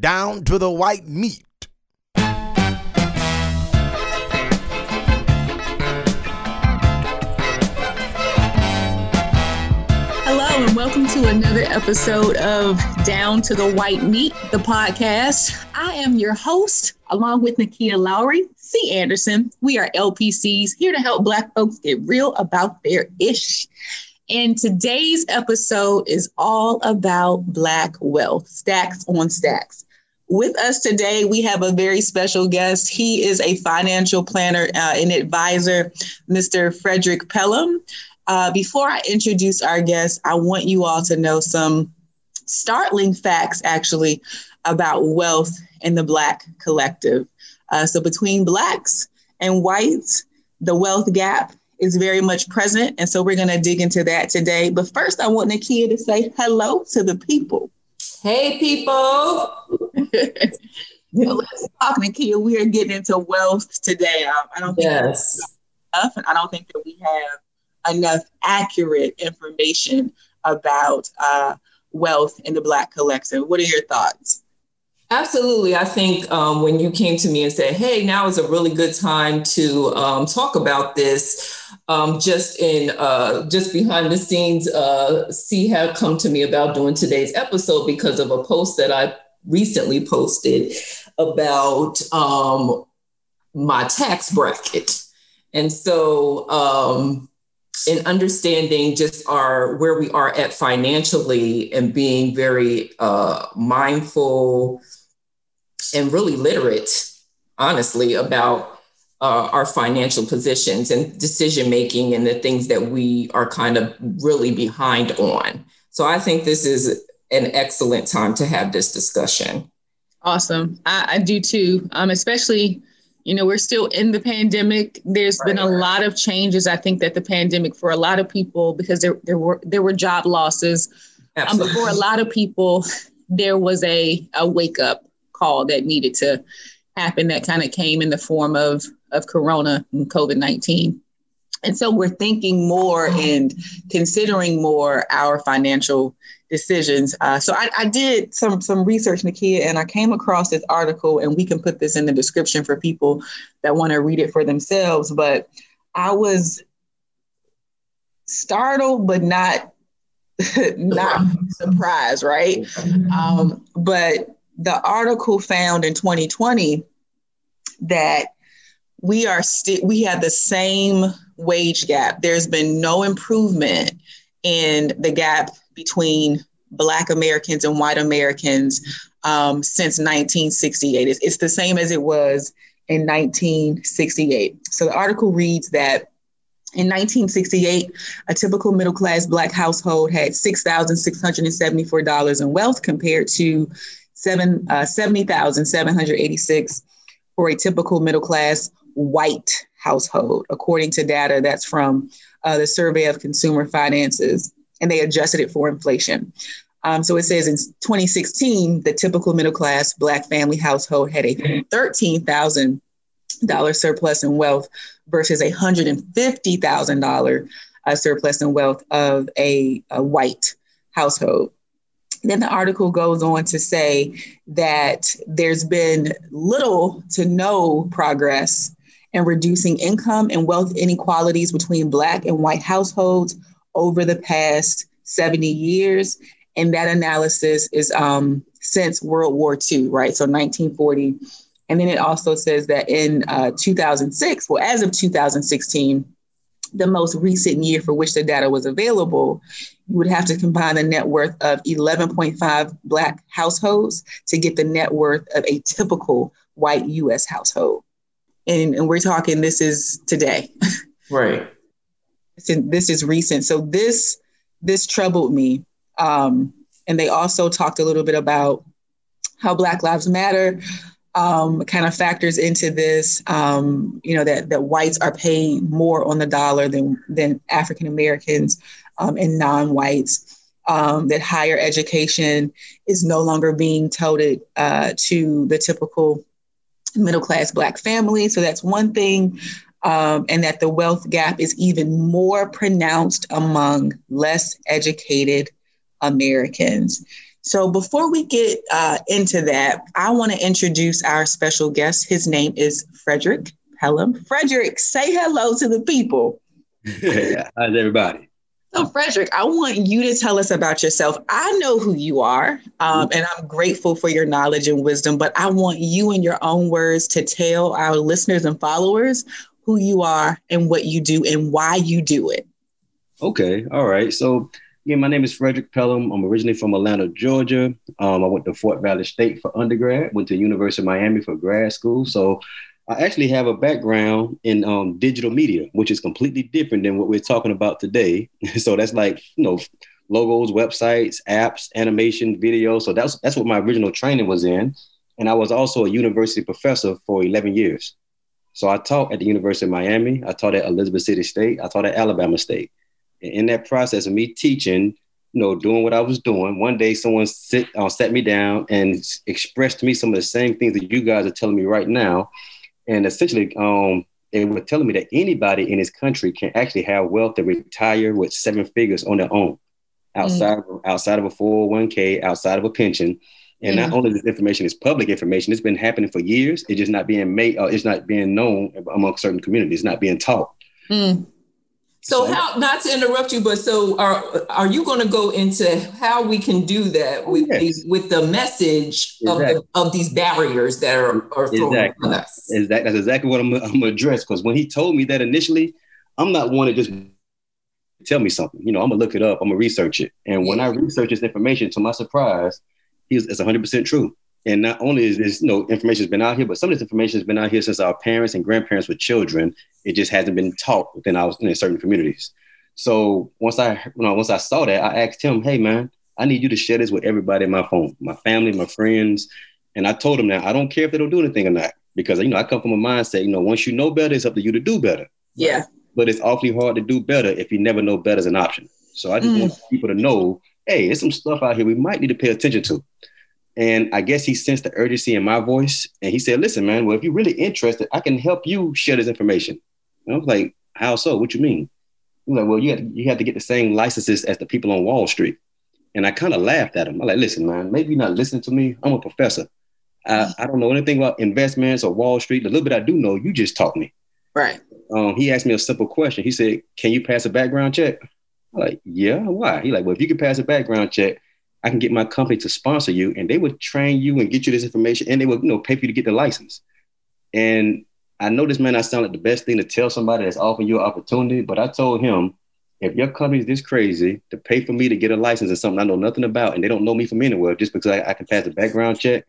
down to the white meat. Hello, and welcome to another episode of Down to the White Meat, the podcast. I am your host, along with Nakia Lowry, C. Anderson. We are LPCs here to help Black folks get real about their ish. And today's episode is all about Black wealth, stacks on stacks. With us today, we have a very special guest. He is a financial planner uh, and advisor, Mr. Frederick Pelham. Uh, before I introduce our guest, I want you all to know some startling facts, actually, about wealth in the Black collective. Uh, so, between Blacks and whites, the wealth gap is very much present. And so, we're going to dig into that today. But first, I want Nakia to say hello to the people. Hey, people. let's talk, Nakia. We are getting into wealth today. Um, I don't think yes. enough, and I don't think that we have enough accurate information about uh, wealth in the Black collective. What are your thoughts? Absolutely. I think um, when you came to me and said, hey, now is a really good time to um, talk about this, um, just in uh, just behind the scenes, uh, C had come to me about doing today's episode because of a post that I recently posted about um, my tax bracket. And so, um, in understanding just our where we are at financially and being very uh, mindful and really literate, honestly, about uh, our financial positions and decision making and the things that we are kind of really behind on. So I think this is an excellent time to have this discussion. Awesome. I, I do too. Um, especially, you know, we're still in the pandemic. There's right. been a lot of changes. I think that the pandemic for a lot of people, because there there were there were job losses. Um, but for a lot of people, there was a, a wake up call that needed to happen that kind of came in the form of of corona and covid-19 and so we're thinking more and considering more our financial decisions. Uh, so I, I, did some some research, Nakia, and I came across this article, and we can put this in the description for people that want to read it for themselves. But I was startled, but not not surprised, right? Um, but the article found in 2020 that we are still we have the same wage gap. There's been no improvement in the gap between Black Americans and white Americans um, since 1968. It's, it's the same as it was in 1968. So the article reads that in 1968, a typical middle class Black household had $6,674 in wealth compared to seven, uh, 70,786 for a typical middle class white household, according to data that's from uh, the Survey of Consumer Finances, and they adjusted it for inflation. Um, so it says in 2016, the typical middle class Black family household had a $13,000 surplus in wealth versus a $150,000 uh, surplus in wealth of a, a white household. Then the article goes on to say that there's been little to no progress in reducing income and wealth inequalities between Black and white households over the past 70 years. And that analysis is um, since World War II, right? So 1940. And then it also says that in uh, 2006, well, as of 2016, the most recent year for which the data was available, you would have to combine the net worth of 11.5 Black households to get the net worth of a typical white US household. And, and we're talking, this is today. Right. this is recent. So this this troubled me. Um, and they also talked a little bit about how Black Lives Matter um, kind of factors into this. Um, you know that that whites are paid more on the dollar than than African Americans um, and non-whites. Um, that higher education is no longer being touted uh, to the typical middle class Black family. So that's one thing. Um, and that the wealth gap is even more pronounced among less educated Americans. So before we get uh, into that, I want to introduce our special guest. His name is Frederick Pelham. Frederick, say hello to the people. How's everybody? So, Frederick, I want you to tell us about yourself. I know who you are, um, and I'm grateful for your knowledge and wisdom, but I want you, in your own words, to tell our listeners and followers who you are and what you do and why you do it. Okay. All right. So, yeah, my name is Frederick Pelham. I'm originally from Atlanta, Georgia. Um, I went to Fort Valley State for undergrad, went to University of Miami for grad school. So, I actually have a background in um, digital media, which is completely different than what we're talking about today. so that's like you know logos, websites, apps, animation, video. So that's that's what my original training was in, and I was also a university professor for 11 years. So I taught at the University of Miami. I taught at Elizabeth City State. I taught at Alabama State. And in that process of me teaching, you know, doing what I was doing, one day someone sit uh, sat me down and expressed to me some of the same things that you guys are telling me right now and essentially um, they were telling me that anybody in this country can actually have wealth to retire with seven figures on their own, outside mm. of, outside of a 401k, outside of a pension. And mm. not only this information is public information, it's been happening for years. It's just not being made, uh, it's not being known among certain communities, not being taught. Mm. So, how not to interrupt you, but so are are you going to go into how we can do that oh, with yes. these, with the message exactly. of, the, of these barriers that are, are thrown exactly. on us? Exactly. That's exactly what I'm, I'm gonna address. Because when he told me that initially, I'm not one to just tell me something. You know, I'm gonna look it up. I'm gonna research it. And yeah. when I research this information, to my surprise, he's it's 100 percent true. And not only is this, you know, information has been out here, but some of this information has been out here since our parents and grandparents were children. It just hasn't been taught within our in certain communities. So once I, you know, once I saw that, I asked him, "Hey, man, I need you to share this with everybody in my phone, my family, my friends." And I told him that I don't care if they don't do anything or not, because you know I come from a mindset, you know, once you know better, it's up to you to do better. Yeah. But it's awfully hard to do better if you never know better is an option. So I just mm. want people to know, hey, there's some stuff out here we might need to pay attention to. And I guess he sensed the urgency in my voice. And he said, listen, man, well, if you're really interested, I can help you share this information. And I was like, how so? What you mean? He was like, well, you have, to, you have to get the same licenses as the people on Wall Street. And I kind of laughed at him. I'm like, listen, man, maybe you're not listening to me. I'm a professor. I, I don't know anything about investments or Wall Street. The little bit I do know, you just taught me. Right. Um, he asked me a simple question. He said, can you pass a background check? I'm like, yeah, why? He like, well, if you can pass a background check, I can get my company to sponsor you and they would train you and get you this information and they would, you know, pay for you to get the license. And I know this man, I sound like the best thing to tell somebody that's offering you an opportunity, but I told him, if your company's this crazy to pay for me to get a license is something I know nothing about and they don't know me from anywhere just because I, I can pass a background check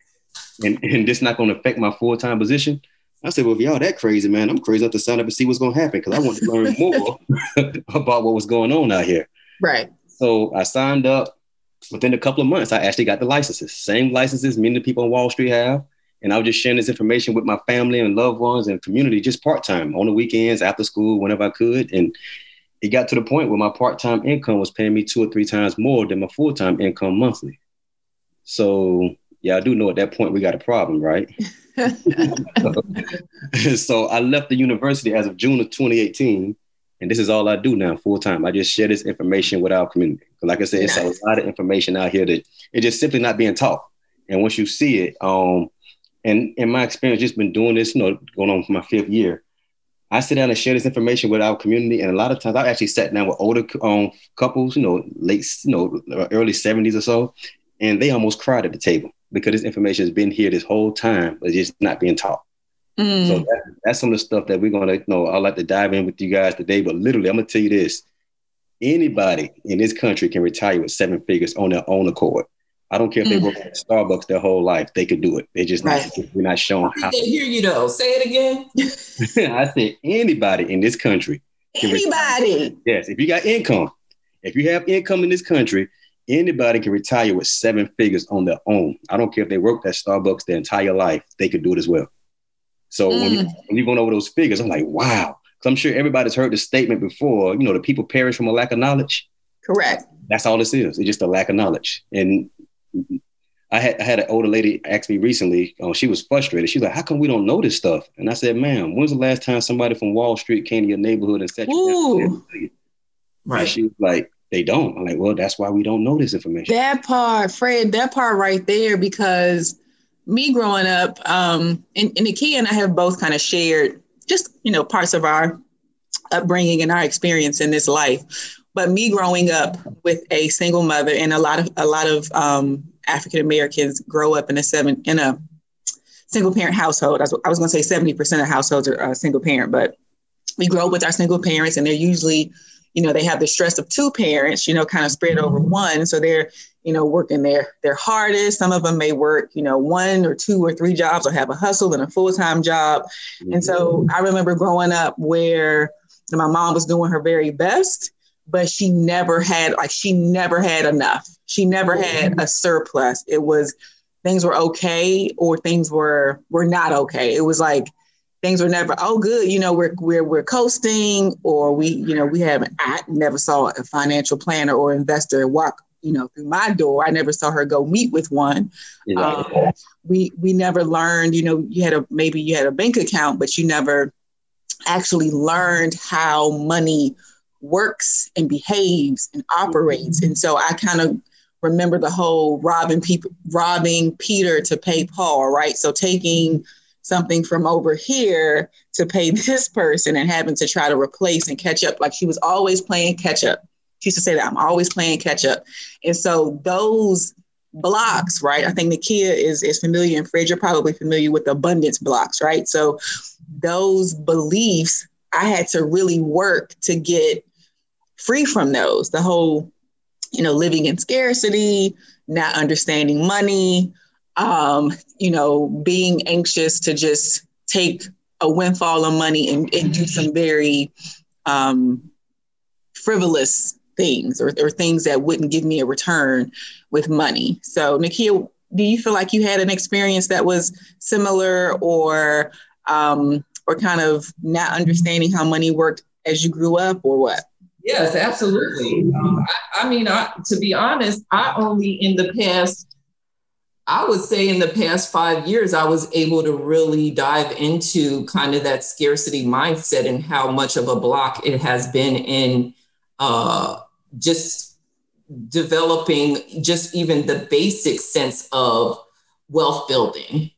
and, and this not going to affect my full-time position. I said, well, if y'all that crazy, man, I'm crazy enough to sign up and see what's going to happen because I want to learn more about what was going on out here. Right. So I signed up within a couple of months, I actually got the licenses, same licenses many people on Wall Street have. And I was just sharing this information with my family and loved ones and community just part time on the weekends, after school, whenever I could. And it got to the point where my part time income was paying me two or three times more than my full time income monthly. So, yeah, I do know at that point we got a problem, right? so I left the university as of June of 2018 and this is all I do now, full time. I just share this information with our community. Like I said, it's nice. a lot of information out here that it's just simply not being taught. And once you see it, um, and in my experience, just been doing this, you know, going on for my fifth year, I sit down and share this information with our community. And a lot of times I actually sat down with older um, couples, you know, late, you know, early 70s or so, and they almost cried at the table because this information has been here this whole time, but it's just not being taught. Mm. So that, that's some of the stuff that we're gonna you know. I'd like to dive in with you guys today, but literally, I'm gonna tell you this: anybody in this country can retire with seven figures on their own accord. I don't care if they mm. work at Starbucks their whole life; they could do it. They just right. not, we're not showing how. I hear you though. Say it again. I said anybody in this country. Anybody. Yes, if you got income, if you have income in this country, anybody can retire with seven figures on their own. I don't care if they worked at Starbucks their entire life; they could do it as well. So mm. when, you, when you're going over those figures, I'm like, wow. Because I'm sure everybody's heard the statement before, you know, the people perish from a lack of knowledge. Correct. That's all this is. It's just a lack of knowledge. And I had I had an older lady ask me recently, oh, she was frustrated. She's like, how come we don't know this stuff? And I said, ma'am, when's the last time somebody from Wall Street came to your neighborhood and said you Right. And she was like, they don't. I'm like, well, that's why we don't know this information. That part, Fred, that part right there, because me growing up, um, and, and Nakia and I have both kind of shared just, you know, parts of our upbringing and our experience in this life. But me growing up with a single mother and a lot of a lot of um, African Americans grow up in a seven in a single parent household. I was, was going to say seventy percent of households are uh, single parent, but we grow up with our single parents, and they're usually, you know, they have the stress of two parents, you know, kind of spread over mm-hmm. one. So they're, you know, working their their hardest. Some of them may work, you know, one or two or three jobs, or have a hustle and a full time job. And so mm-hmm. I remember growing up where my mom was doing her very best, but she never had like she never had enough. She never had a surplus. It was things were okay or things were were not okay. It was like things were never oh good you know we're we're we're coasting or we you know we haven't I never saw a financial planner or investor walk you know through my door I never saw her go meet with one um, we we never learned you know you had a maybe you had a bank account but you never actually learned how money works and behaves and operates. And so I kind of remember the whole robbing people, robbing Peter to pay Paul, right? So taking something from over here to pay this person and having to try to replace and catch up. Like she was always playing catch up. She used to say that I'm always playing catch up. And so those blocks, right? I think Nakia is is familiar and Fred, you're probably familiar with abundance blocks, right? So those beliefs, I had to really work to get free from those. The whole, you know, living in scarcity, not understanding money, um, you know, being anxious to just take a windfall of money and, and do some very um, frivolous things or, or things that wouldn't give me a return with money. So, Nakia, do you feel like you had an experience that was similar or um, or kind of not understanding how money worked as you grew up or what? Yes, absolutely. Um, I, I, mean, I, to be honest, I only in the past, I would say in the past five years, I was able to really dive into kind of that scarcity mindset and how much of a block it has been in uh, just developing just even the basic sense of wealth building.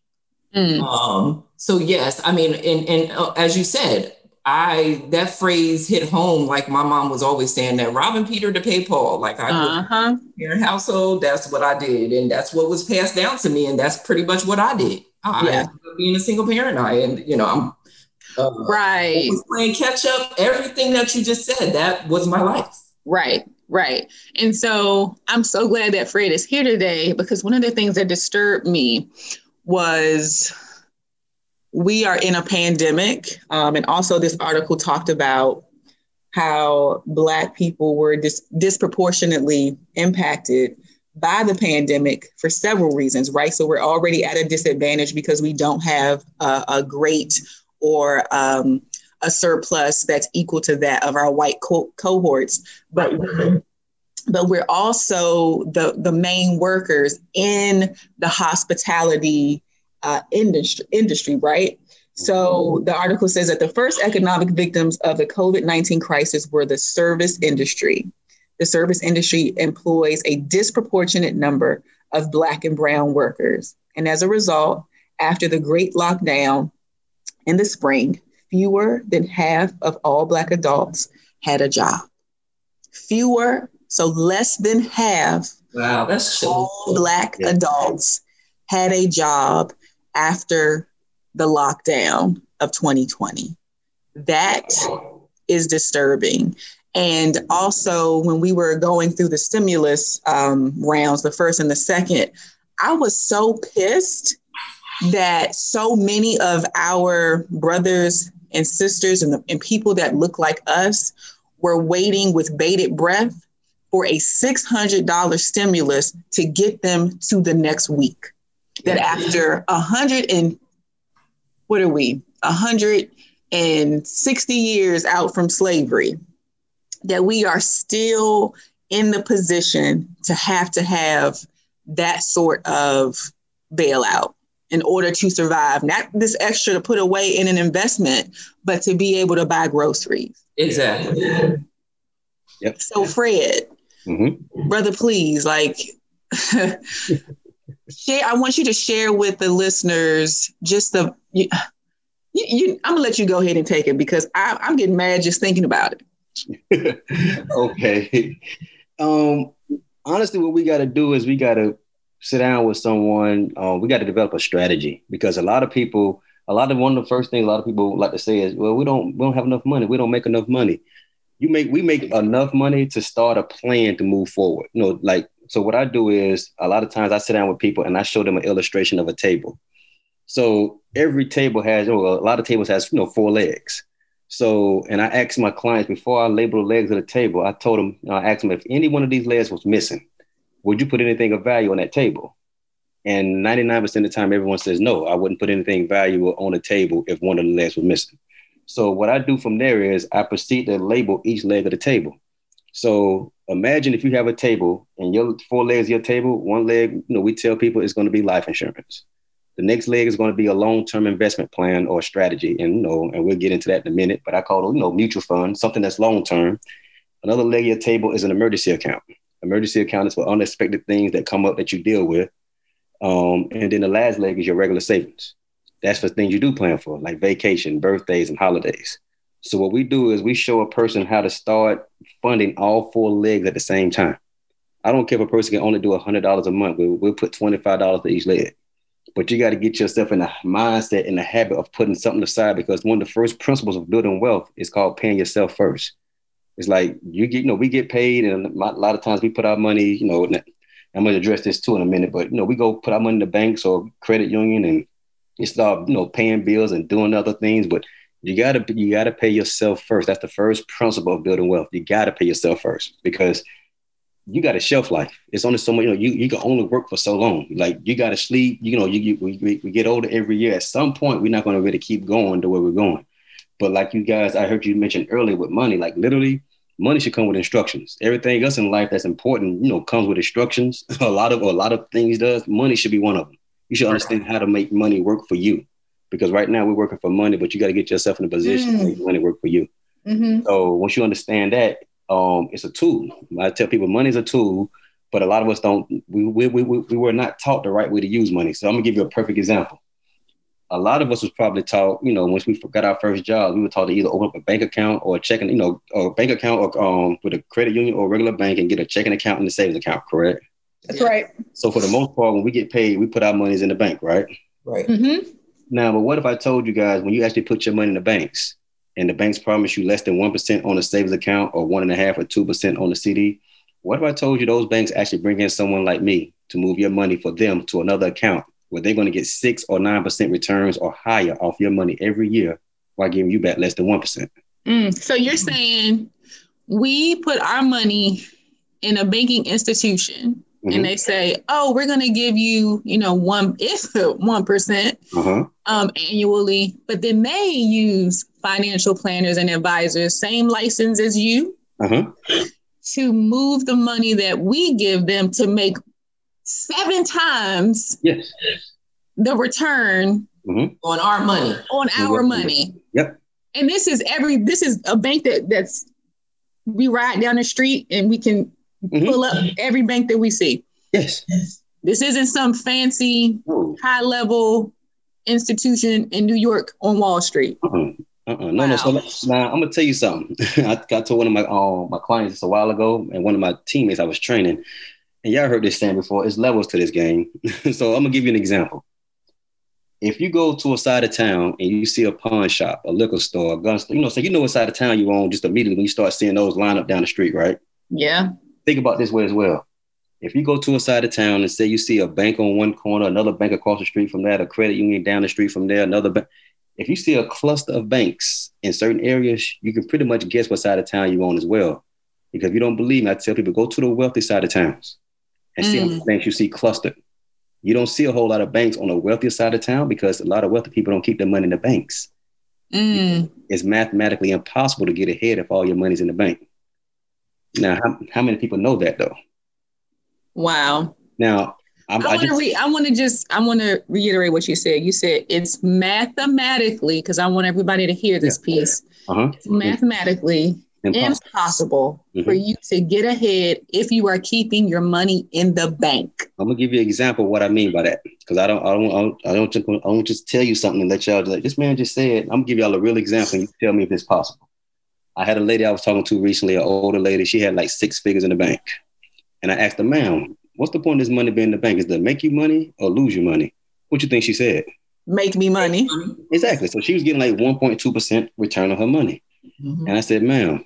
Mm. Um, so yes, I mean, and, and uh, as you said, I that phrase hit home. Like my mom was always saying that robbing Peter to pay Paul. Like I uh-huh. parent household, that's what I did, and that's what was passed down to me, and that's pretty much what I did. I yeah. being a single parent, I and you know I'm uh, right playing catch up. Everything that you just said, that was my life. Right. Right. And so I'm so glad that Fred is here today because one of the things that disturbed me was we are in a pandemic. Um, and also, this article talked about how Black people were dis- disproportionately impacted by the pandemic for several reasons, right? So, we're already at a disadvantage because we don't have a, a great or um, a surplus that's equal to that of our white co- cohorts. But but we're also the, the main workers in the hospitality uh, industry, industry, right? So the article says that the first economic victims of the COVID 19 crisis were the service industry. The service industry employs a disproportionate number of Black and Brown workers. And as a result, after the great lockdown in the spring, fewer than half of all Black adults had a job. Fewer, so less than half wow, that's all Black yeah. adults had a job after the lockdown of 2020. That is disturbing. And also, when we were going through the stimulus um, rounds, the first and the second, I was so pissed that so many of our brothers and sisters and, the, and people that look like us were waiting with bated breath for a $600 stimulus to get them to the next week that after a hundred and what are we? A hundred and sixty years out from slavery, that we are still in the position to have to have that sort of bailout in order to survive. Not this extra to put away in an investment, but to be able to buy groceries. Exactly. Yep. So, Fred, mm-hmm. brother, please, like, share. I want you to share with the listeners just the. You, you, I'm gonna let you go ahead and take it because I, I'm getting mad just thinking about it. okay. Um, honestly, what we got to do is we got to sit down with someone. Uh, we got to develop a strategy because a lot of people, a lot of one of the first things a lot of people like to say is, "Well, we don't, we don't have enough money. We don't make enough money." You make, we make enough money to start a plan to move forward. You know, like so. What I do is a lot of times I sit down with people and I show them an illustration of a table. So every table has, well, a lot of tables has, you know, four legs. So, and I asked my clients before I label the legs of the table, I told them, you know, I asked them if any one of these legs was missing, would you put anything of value on that table? And 99% of the time, everyone says, no, I wouldn't put anything valuable on the table if one of the legs was missing. So what I do from there is I proceed to label each leg of the table. So imagine if you have a table and your four legs of your table, one leg, you know, we tell people it's going to be life insurance. The next leg is going to be a long-term investment plan or strategy, and you know, and we'll get into that in a minute. But I call it, you know, mutual fund, something that's long-term. Another leg of your table is an emergency account. Emergency account is for unexpected things that come up that you deal with. Um, and then the last leg is your regular savings. That's for things you do plan for, like vacation, birthdays, and holidays. So what we do is we show a person how to start funding all four legs at the same time. I don't care if a person can only do $100 a month. We'll, we'll put $25 for each leg. But you got to get yourself in a mindset in a habit of putting something aside because one of the first principles of building wealth is called paying yourself first. It's like you get, you know, we get paid, and a lot of times we put our money, you know, I'm going to address this too in a minute, but you know, we go put our money in the banks or credit union and you start, you know, paying bills and doing other things. But you gotta you gotta pay yourself first. That's the first principle of building wealth. You gotta pay yourself first because you got a shelf life. It's only so much, you know, you, you can only work for so long. Like you got to sleep, you know, you, you we, we get older every year. At some point, we're not going to really keep going the way we're going. But like you guys, I heard you mention earlier with money, like literally money should come with instructions. Everything else in life that's important, you know, comes with instructions. a lot of, a lot of things does. Money should be one of them. You should understand how to make money work for you. Because right now we're working for money, but you got to get yourself in a position mm. to make money work for you. Mm-hmm. So once you understand that, um, it's a tool. I tell people money is a tool, but a lot of us don't. We, we, we, we were not taught the right way to use money. So I'm gonna give you a perfect example. A lot of us was probably taught, you know, once we got our first job, we were taught to either open up a bank account or a checking, you know, a bank account or um, with a credit union or a regular bank and get a checking account and a savings account. Correct. That's right. So for the most part, when we get paid, we put our monies in the bank, right? Right. Mm-hmm. Now, but what if I told you guys when you actually put your money in the banks, and the banks promise you less than 1% on a savings account or one and a half or 2% on a CD, what if I told you those banks actually bring in someone like me to move your money for them to another account where they're going to get six or 9% returns or higher off your money every year while giving you back less than 1%? Mm, so you're saying we put our money in a banking institution Mm-hmm. and they say, "Oh, we're going to give you, you know, one if one uh-huh. um, annually," but then they use financial planners and advisors, same license as you, uh-huh. to move the money that we give them to make seven times yes the return mm-hmm. on our money on our money. Yep. And this is every this is a bank that that's we ride down the street and we can mm-hmm. pull up every bank that we see. Yes. This isn't some fancy, high level institution in New York on Wall Street. Uh-uh. Uh-uh. No, wow. no. So now I'm gonna tell you something. I got to one of my um, my clients just a while ago, and one of my teammates I was training, and y'all heard this saying before. It's levels to this game. so I'm gonna give you an example. If you go to a side of town and you see a pawn shop, a liquor store, a gun store, you know, so you know what side of town you on just immediately when you start seeing those line up down the street, right? Yeah think about this way as well. If you go to a side of town and say you see a bank on one corner, another bank across the street from that, a credit union down the street from there, another bank. If you see a cluster of banks in certain areas, you can pretty much guess what side of town you're on as well. Because if you don't believe me, I tell people go to the wealthy side of towns and mm. see how many mm. banks you see clustered. You don't see a whole lot of banks on the wealthier side of town because a lot of wealthy people don't keep their money in the banks. Mm. It's mathematically impossible to get ahead if all your money's in the bank. Now, how, how many people know that though? Wow. Now, I'm, i want to re- I want to just I want to reiterate what you said. You said it's mathematically because I want everybody to hear this yeah. piece. Uh-huh. It's mathematically impossible, impossible mm-hmm. for you to get ahead if you are keeping your money in the bank. I'm gonna give you an example of what I mean by that because I don't, I don't, I don't, I don't, just, I don't just tell you something and let y'all like this man just said. I'm gonna give y'all a real example. And you tell me if it's possible. I had a lady I was talking to recently, an older lady. She had like six figures in the bank, and I asked her, "Ma'am, what's the point of this money being in the bank? Is to make you money or lose your money?" What do you think she said? Make me money. Exactly. So she was getting like 1.2 percent return on her money, mm-hmm. and I said, "Ma'am,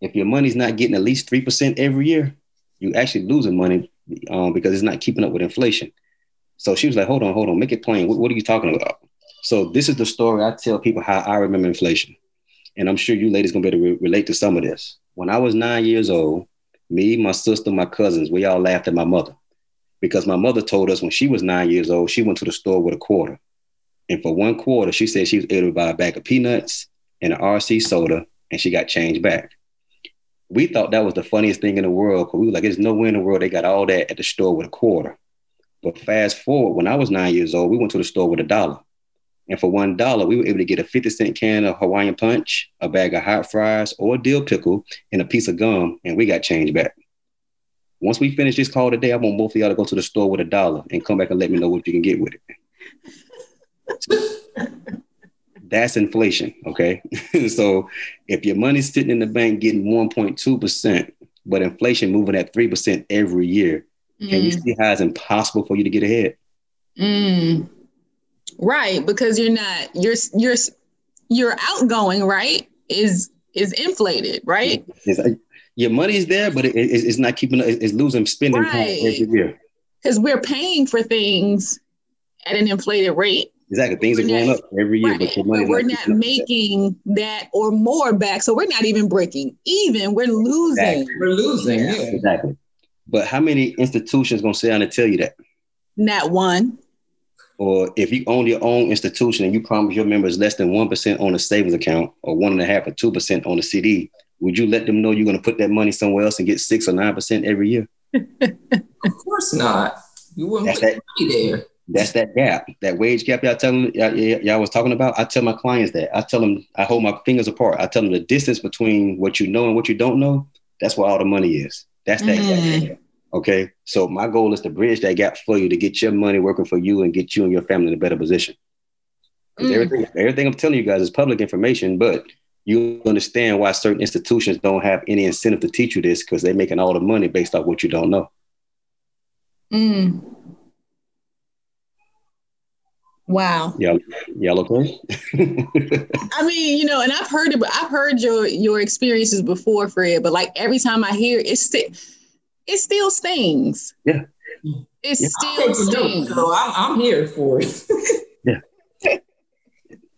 if your money's not getting at least 3% every year, you actually losing money um, because it's not keeping up with inflation. So she was like, hold on, hold on, make it plain. What, what are you talking about? So this is the story I tell people how I remember inflation. And I'm sure you ladies gonna be able to re- relate to some of this. When I was nine years old, me, my sister, my cousins, we all laughed at my mother because my mother told us when she was nine years old, she went to the store with a quarter. And for one quarter, she said she was able to buy a bag of peanuts and an RC soda, and she got change back we thought that was the funniest thing in the world because we were like, there's nowhere in the world they got all that at the store with a quarter. But fast forward, when I was nine years old, we went to the store with a dollar. And for one dollar, we were able to get a 50 cent can of Hawaiian punch, a bag of hot fries, or a dill pickle, and a piece of gum, and we got change back. Once we finish this call today, I want both of y'all to go to the store with a dollar and come back and let me know what you can get with it. That's inflation. Okay. so if your money's sitting in the bank getting 1.2%, but inflation moving at 3% every year, mm. can you mm. see how it's impossible for you to get ahead? Mm. Right. Because you're not, you're, you're, you're outgoing, right? Is, is inflated, right? It's, your money's there, but it, it's not keeping, it's losing spending right. every year. Because we're paying for things at an inflated rate. Exactly. Things we're are going not, up every year, right. but your money we're not, not making that. that. or more back. So we're not even breaking even. We're losing. Exactly. We're losing. Yeah. Exactly. But how many institutions gonna sit down and tell you that? Not one. Or if you own your own institution and you promise your members less than one percent on a savings account or one and a half or two percent on a CD, would you let them know you're gonna put that money somewhere else and get six or nine percent every year? of course not. You wouldn't That's put that, money there. That's that gap, that wage gap y'all telling y'all, y'all was talking about. I tell my clients that. I tell them I hold my fingers apart. I tell them the distance between what you know and what you don't know. That's where all the money is. That's that mm. Okay. So my goal is to bridge that gap for you to get your money working for you and get you and your family in a better position. Mm. Everything, everything I'm telling you guys is public information, but you understand why certain institutions don't have any incentive to teach you this because they're making all the money based off what you don't know. Mm. Wow. Yeah. Yellow okay? I mean, you know, and I've heard it, but I've heard your your experiences before, Fred. But like every time I hear it, it still it still stings. Yeah. It yeah. still stings. So I'm, I'm here for it. yeah.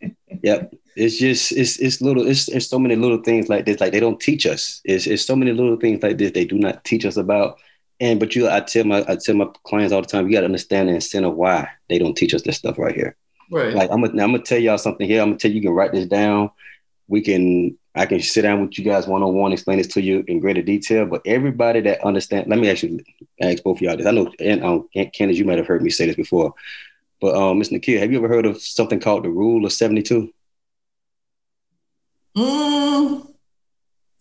yep. It's just it's it's little it's it's so many little things like this. Like they don't teach us. It's it's so many little things like this they do not teach us about. And but you, I tell my I tell my clients all the time, you got to understand the incentive why they don't teach us this stuff right here. Right. Like I'm gonna I'm gonna tell y'all something here. I'm gonna tell you, you can write this down. We can I can sit down with you guys one on one, explain this to you in greater detail. But everybody that understand, let me actually ask both of y'all this. I know, and um, Candace, you might have heard me say this before, but um, Ms. Nakia, have you ever heard of something called the Rule of Seventy Two? Mm,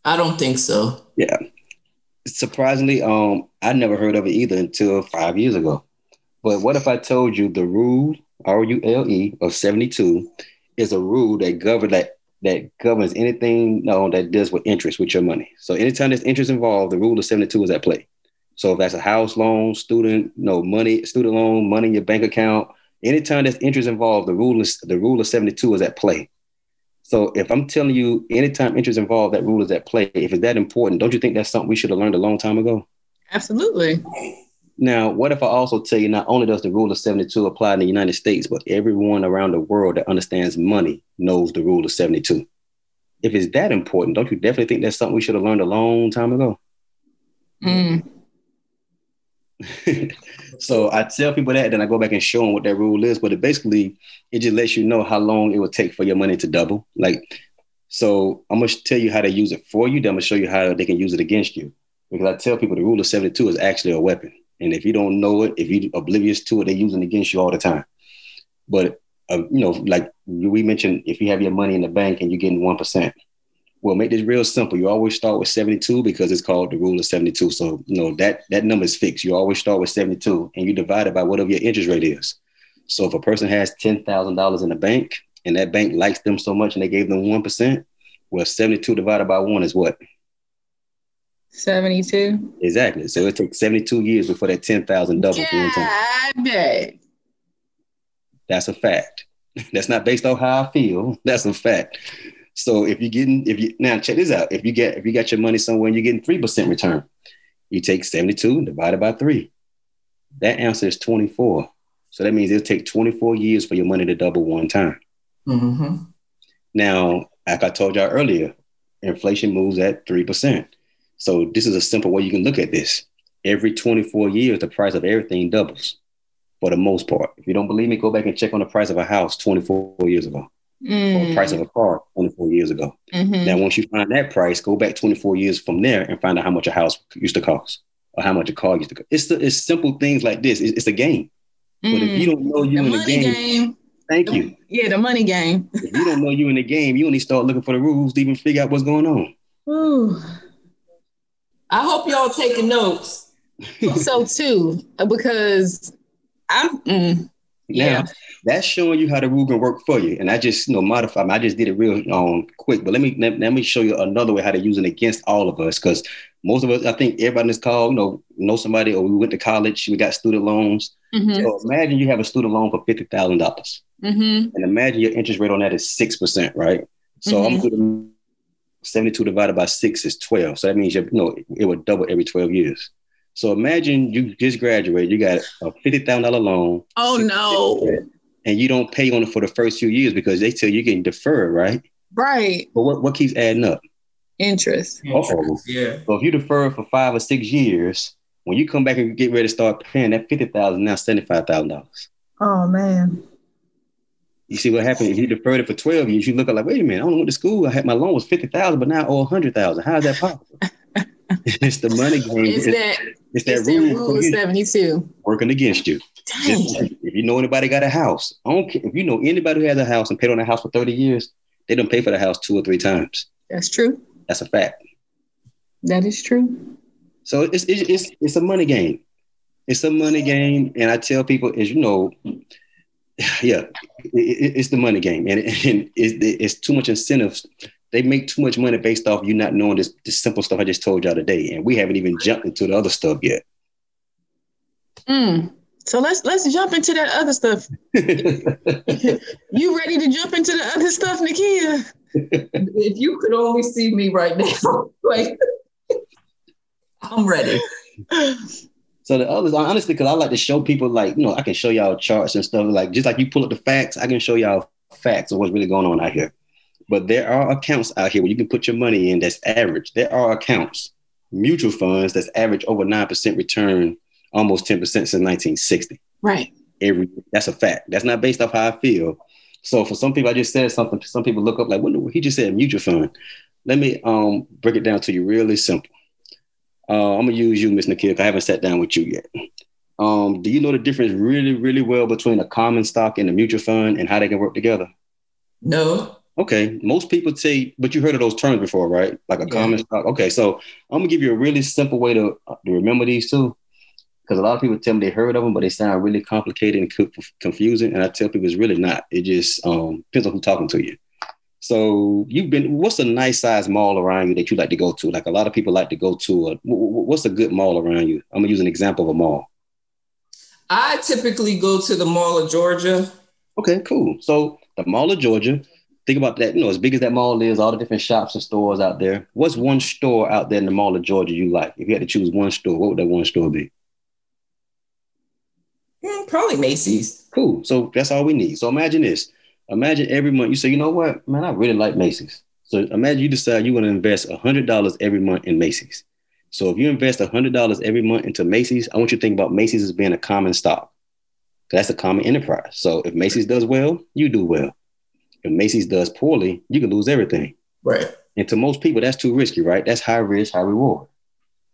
I don't think so. Yeah, surprisingly, um, I never heard of it either until five years ago. But what if I told you the rule, R U L E, of 72 is a rule that governs that that governs anything no, that does with interest with your money. So anytime there's interest involved, the rule of 72 is at play. So if that's a house loan, student, no money, student loan, money in your bank account, anytime there's interest involved, the rule is the rule of 72 is at play. So if I'm telling you anytime interest involved, that rule is at play. If it's that important, don't you think that's something we should have learned a long time ago? Absolutely. Now, what if I also tell you not only does the rule of 72 apply in the United States, but everyone around the world that understands money knows the rule of 72? If it's that important, don't you definitely think that's something we should have learned a long time ago? Mm. so I tell people that, then I go back and show them what that rule is. But it basically it just lets you know how long it will take for your money to double. Like, so I'm gonna tell you how to use it for you. Then I'm gonna show you how they can use it against you. Because I tell people the rule of 72 is actually a weapon. And if you don't know it, if you're oblivious to it, they're using it against you all the time. But uh, you know, like we mentioned, if you have your money in the bank and you're getting one percent, Well, make this real simple. You always start with 72 because it's called the rule of 72. So, you know, that that number is fixed. You always start with 72 and you divide it by whatever your interest rate is. So if a person has $10,000 in the bank and that bank likes them so much and they gave them 1%, well, 72 divided by one is what? 72. Exactly. So it took 72 years before that 10,000 doubles one time. dang. That's a fact. That's not based on how I feel. That's a fact. So if you're getting, if you now check this out, if you get if you got your money somewhere and you're getting three percent return, you take 72 and divided by three. That answer is 24. So that means it'll take 24 years for your money to double one time. Mm-hmm. Now, like I told y'all earlier, inflation moves at 3%. So this is a simple way you can look at this. Every 24 years, the price of everything doubles for the most part. If you don't believe me, go back and check on the price of a house 24 years ago, or the price of a car 24 years ago. Mhm. Now, once you find that price, go back 24 years from there and find out how much a house used to cost or how much a car used to cost. It's, the, it's simple things like this. It's, it's a game. But if you don't know you the in the game, game. thank you. Yeah, the money game. If you don't know you in the game, you only start looking for the rules to even figure out what's going on. Ooh. I hope y'all taking notes. so too, because I'm mm, yeah. Now, that's showing you how the rule can work for you. And I just, you know, modify. I just did it real um quick. But let me let, let me show you another way how to use it against all of us. Because most of us, I think everybody in this call, you know, know somebody or we went to college, we got student loans. Mhm, So imagine you have a student loan for fifty thousand dollars. mhm. And imagine your interest rate on that is six percent, right? So I'm doing 72 divided by six is 12. So that means you know it would double every 12 years. So imagine you just graduated, you got a $50,000 loan. Oh no. And you don't pay on it for the first few years because they tell you can defer, right? Right. But what, what keeps adding up? Interest. Uh-oh. Yeah. So if you defer for five or six years, when you come back and get ready to start paying, that 50000 now $75,000. Oh man. You see what happened? If you deferred it for 12 years, you look at like, wait a minute, I don't went to school. I had my loan was 50,000, but now I owe 100,000. How is that possible? it's the money game. It's It's, that it's that it's that rule rule 72. working against you. If you know anybody got a house, I don't care. If you know anybody who has a house and paid on a house for 30 years, they don't pay for the house two or three times. That's true. That's a fact. That is true. So it's it's it's, it's a money game. It's a money game, and I tell people as you know, yeah, it, it- it's the money game, and, and it's, it's too much incentives. They make too much money based off you not knowing this, this simple stuff I just told y'all today, and we haven't even jumped into the other stuff yet. Mm. So let's let's jump into that other stuff. You ready to jump into the other stuff, Nakia? If you could only see me right now, like I'm ready. So the others, honestly, because I like to show people, like, you know, I can show y'all charts and stuff. Like, just like you pull up the facts, I can show y'all facts of what's really going on out here. But there are accounts out here where you can put your money in that's average. There are accounts, mutual funds that's average over 9% return, almost 10% since 1960. Right. Every That's a fact. That's not based off how I feel. So for some people, I just said something. Some people look up like, what, he just said mutual fund. Let me um, break it down to you really simple. Uh, I'm gonna use you, Miss Nakia. I haven't sat down with you yet. Um, do you know the difference really, really well between a common stock and a mutual fund and how they can work together? No. Okay, most people say, but you heard of those terms before, right? Like a Yeah. common stock. Okay, so I'm gonna give you a really simple way to, uh, to remember these two, because a lot of people tell me they heard of them, but they sound really complicated and confusing. And I tell people it's really not. It just um, depends on who's talking to you. So you've been. What's a nice size mall around you that you like to go to? Like a lot of people like to go to. A, wh- wh- what's a good mall around you? I'm gonna use an example of a mall. I typically go to the Mall of Georgia. Okay, cool. So the Mall of Georgia, think about that. You know, as big as that mall is, all the different shops and stores out there. What's one store out there in the Mall of Georgia you like? If you had to choose one store, what would that one store be? Hmm, probably Macy's. Cool. So that's all we need. So imagine this. Imagine every month you say, you know what, man, I really like Macy's. So imagine you decide you want to invest $100 every month in Macy's. So if you invest $100 every month into Macy's, I want you to think about Macy's as being a common stock. That's a common enterprise. So if Macy's does well, you do well. If Macy's does poorly, you can lose everything. Right. And to most people, that's too risky, right? That's high risk, high reward.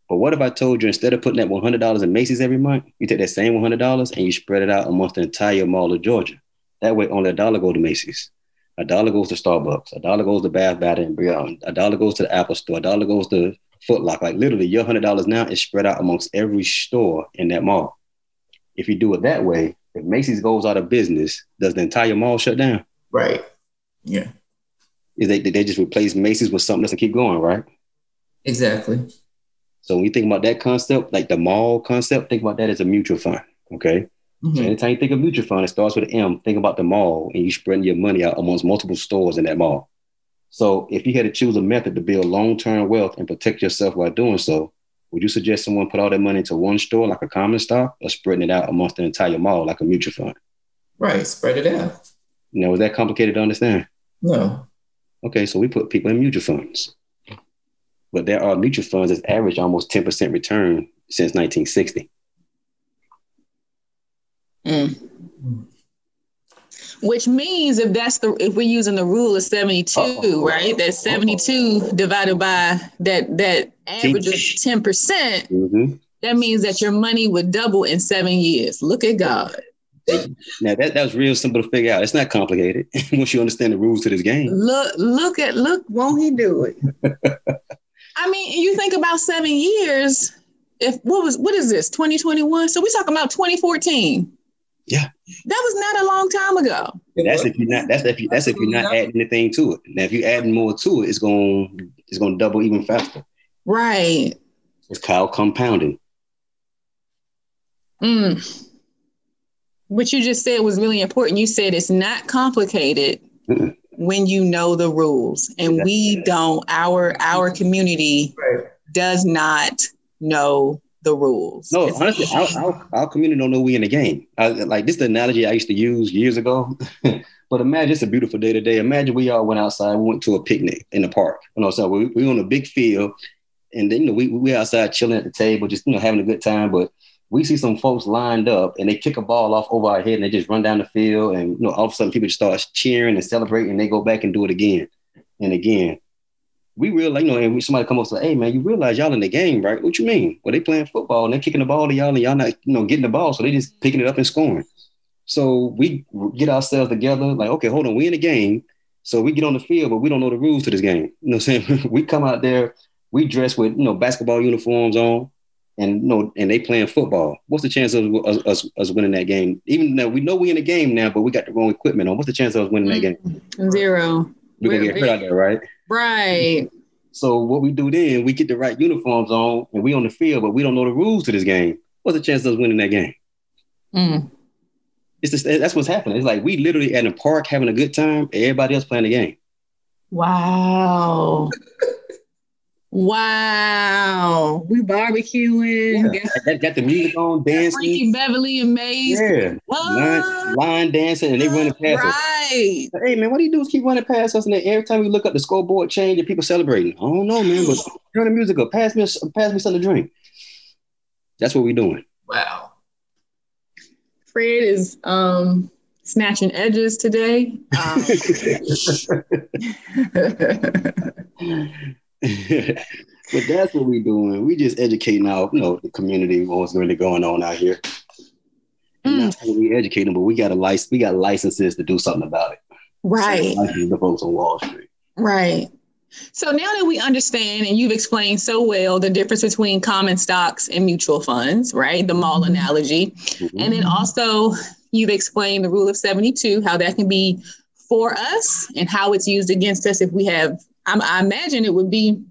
But what if I told you instead of putting that $100 in Macy's every month, you take that same $100 and you spread it out amongst the entire mall of Georgia? That way, only a dollar goes to Macy's. A dollar goes to Starbucks. A dollar goes to Bath, Batter and Beyond. A dollar goes to the Apple Store. A dollar goes to Foot Locker. Like literally, your hundred dollars now is spread out amongst every store in that mall. If you do it that way, if Macy's goes out of business, does the entire mall shut down? Right. Yeah. Is they they just replace Macy's with something else and keep going, right? Exactly. So when you think about that concept, like the mall concept, think about that as a mutual fund. Okay. Mhm. So anytime you think of mutual fund, it starts with an M. Think about the mall and you spreading your money out amongst multiple stores in that mall. So if you had to choose a method to build long-term wealth and protect yourself while doing so, would you suggest someone put all their money into one store like a common stock or spreading it out amongst the entire mall like a mutual fund? Right. Spread it out. You know, is that complicated to understand? No. Okay, so we put people in mutual funds. But there are mutual funds that's averaged almost 10% return since 1960. Mm. Which means if that's the if we're using the rule of 72, Uh-oh. right? That 72 divided by that that average of 10%, Mm-hmm. that means that your money would double in seven years. Look at God. Now that, that was real simple to figure out. It's not complicated once you understand the rules to this game. Look, look at look, won't he do it? I mean, you think about seven years. If what was what is this 2021? So we're talking about 2014. Yeah. That was not a long time ago. That's if you're not. That's if you. That's if you're not adding anything to it. Now, if you're adding more to it, it's gonna It's going to double even faster. Right. It's called compounding. Mm. What you just said was really important. You said it's not complicated Mm-mm. when you know the rules, and we don't. Our our community Right. does not know the rules. No, It's- honestly, our, our, our community don't know we in the game. I, like this, is the analogy I used to use years ago. but imagine it's a beautiful day today. Imagine we all went outside. We went to a picnic in the park. You know, so we we on a big field, and then you know we we outside chilling at the table, just you know having a good time. But we see some folks lined up, and they kick a ball off over our head, and they just run down the field, and you know all of a sudden people just start cheering and celebrating, and they go back and do it again and again. We realize, you know, and somebody come up and say, "Hey, man, you realize y'all in the game, right? What you mean? Well, they playing football and they're kicking the ball to y'all, and y'all not, you know, getting the ball, so they just picking it up and scoring." So we get ourselves together, like, okay, hold on, we in the game, so we get on the field, but we don't know the rules to this game. You know, what I'm saying we come out there, we dress with you know basketball uniforms on, and you know, and they playing football. What's the chance of us, us, us winning that game? Even though we know we in the game now, but we got the wrong equipment on. What's the chance of us winning that mm. game? Zero. We're gonna get hurt out there, right? Right. So what we do then, we get the right uniforms on and we on the field, but we don't know the rules to this game. What's the chance of us winning that game? Mm. It's just, that's what's happening. It's like we literally at a park having a good time, everybody else playing the game. Wow. wow. We barbecuing. Yeah. Got Got, the music on, dancing. Frankie Beverly and Maze. Yeah. Line, line dancing and they running past us. Right. Hey man, what do you do is keep running past us and then every time we look up the scoreboard change and people celebrating. I don't know, man, but turn the music up. Pass me a, pass me something to drink. That's what we're doing. Wow. Fred is um snatching edges today. Um, but that's what we're doing. We just educating our, you know, the community what's really going on out here. Mm. not only educate them, but we got a license, we got licenses to do something about it. right. License the folks on Wall Street. Right. So now that we understand and you've explained so well the difference between common stocks and mutual funds, right? The mall Mhm. analogy. Mhm. And then also you've explained the rule of 72, how that can be for us and how it's used against us if we have, I'm, I imagine it would be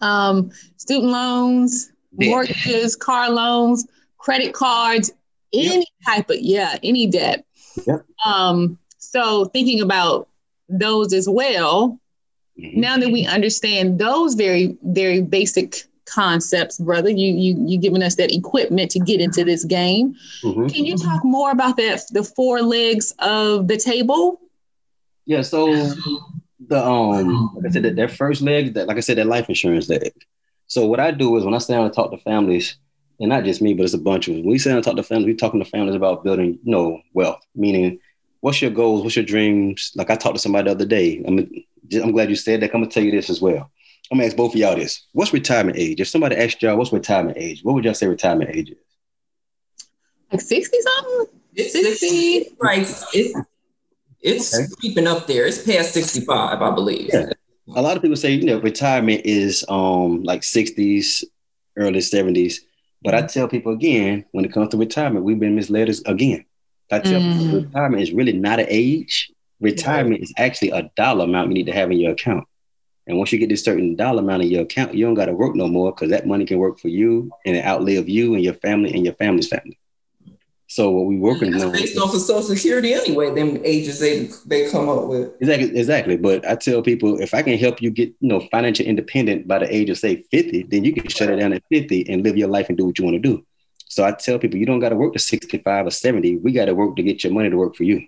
um, student loans, Debt. mortgages, car loans, credit cards, any type of, yeah, any debt. Yep. Um, so thinking about those as well, Mhm. now that we understand those very very basic concepts brother you you you giving us that equipment to get into this game Mhm. can you talk more about that the four legs of the table Yeah, so the um like I said that, that first leg, that like I said, that life insurance leg. So what I do is when I sit down and talk to families, and not just me, but it's a bunch of us. When we sit down and talk to families, we talking to families about building, you know, wealth. Meaning, what's your goals? What's your dreams? Like I talked to somebody the other day. I'm I'm glad you said that. I'm gonna tell you this as well. I'm gonna ask both of y'all this. What's retirement age? If somebody asked y'all what's retirement age, what would y'all say retirement age is? like 60 something It's 60 Right. It's It's okay. creeping up there. It's past 65, I believe. Yeah. A lot of people say, you know, retirement is um like 60s, early 70s. But I tell people again, when it comes to retirement, we've been misled again. I tell mm. people retirement is really not an age. Retirement is actually a dollar amount you need to have in your account. And once you get this certain dollar amount in your account, you don't got to work no more because that money can work for you and it outlive you and your family and your family's family. So what we working on based off of Social Security anyway, them ages they they come up with. Exactly, exactly. But I tell people if I can help you get you know financial independent by the age of say 50, then you can shut it down at 50 and live your life and do what you want to do. So I tell people you don't got to work to 65 or 70. We got to work to get your money to work for you.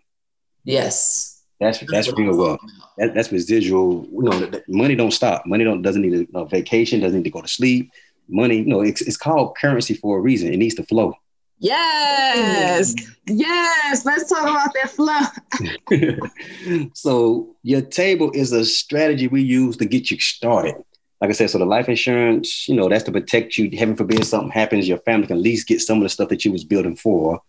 Yes. That's that's, that's real well. That, that's residual. You know, money don't stop. Money don't doesn't need a you know, vacation. Doesn't need to go to sleep. Money, you know, it's, it's called currency for a reason. It needs to flow. Yes. Yes. Let's talk about that flow. so your table is a strategy we use to get you started. Like I said, so the life insurance, you know, that's to protect you. Heaven forbid something happens, your family can at least get some of the stuff that you was building for.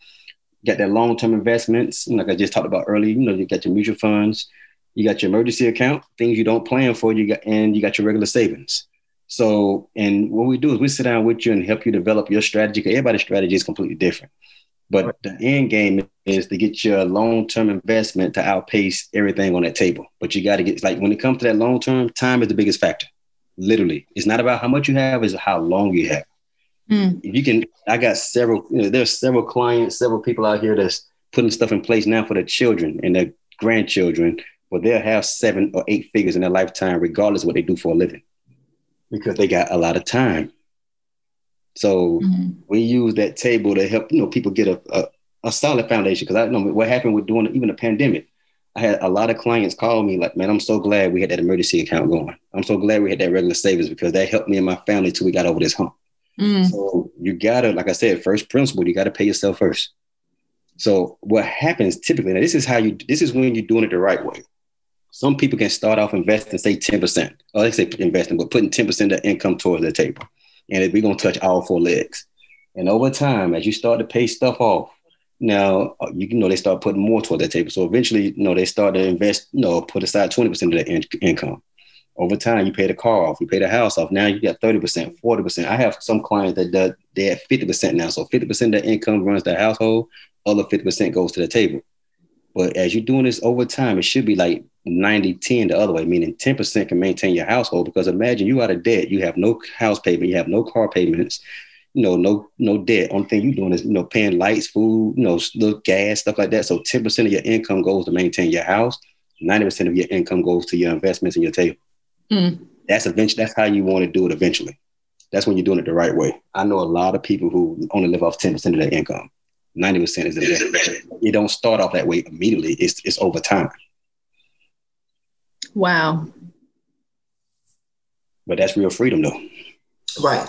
Got that long-term investments, like I just talked about earlier. You know, you got your mutual funds, you got your emergency account, things you don't plan for, you got, and you got your regular savings. So, and what we do is we sit down with you and help you develop your strategy. Because everybody's strategy is completely different. But the end game is to get your long term investment to outpace everything on that table. But you got to get like when it comes to that long term, time is the biggest factor. Literally, it's not about how much you have; it's how long you have. Mm. If you can, I got several. You know, there's several clients, several people out here that's putting stuff in place now for their children and their grandchildren, but they'll have seven or eight figures in their lifetime, regardless of what they do for a living because they got a lot of time. So mm-hmm. we use that table to help you know people get a, a, a solid foundation. Because I know what happened with doing even the pandemic. I had a lot of clients call me like, "Man, I'm so glad we had that emergency account going. I'm so glad we had that regular savings because that helped me and my family till we got over this hump." Mm. So you gotta, like I said, first principle, you gotta pay yourself first. So what happens typically, now this is how you, this is when you're doing it the right way some people can start off investing, say 10%, or they say investing, but putting 10% of income towards the table. And we're going to touch all four legs. And over time, as you start to pay stuff off, now uh, you know they start putting more towards the table. So eventually, you know, they start to invest, you know, put aside 20% of their in- income. Over time, you pay the car off, you pay the house off. Now you got 30%, 40%. I have some clients that do, they're at 50% now. So 50% of their income runs the household, other 50% goes to the table. But as you're doing this over time, it should be like 90 10 the other way, meaning 10% can maintain your household. Because imagine you out of debt, you have no house payment, you have no car payments, you know, no no debt. Only thing you're doing is, you know, paying lights, food, you know, little gas, stuff like that. So 10% of your income goes to maintain your house, 90% of your income goes to your investments and your table. Mm. That's eventually that's how you want to do it eventually. That's when you're doing it the right way. I know a lot of people who only live off 10% of their income. 90% is investment. You don't start off that way immediately. It's it's over time. Wow. But that's real freedom, though. Right.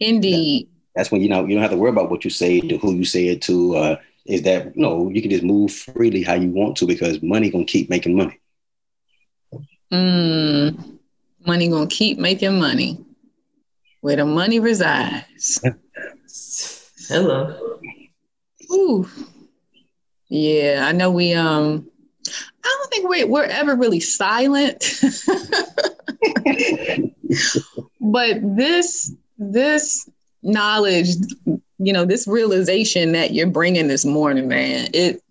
Indeed. That's when you know you don't have to worry about what you say to who you say it to. Uh, is that you know you can just move freely how you want to because money gonna keep making money. Mm, money gonna keep making money where the money resides. Hello. Ooh. Yeah, I know we um I don't think we're, we're ever really silent. but this this knowledge, you know, this realization that you're bringing this morning, man, it.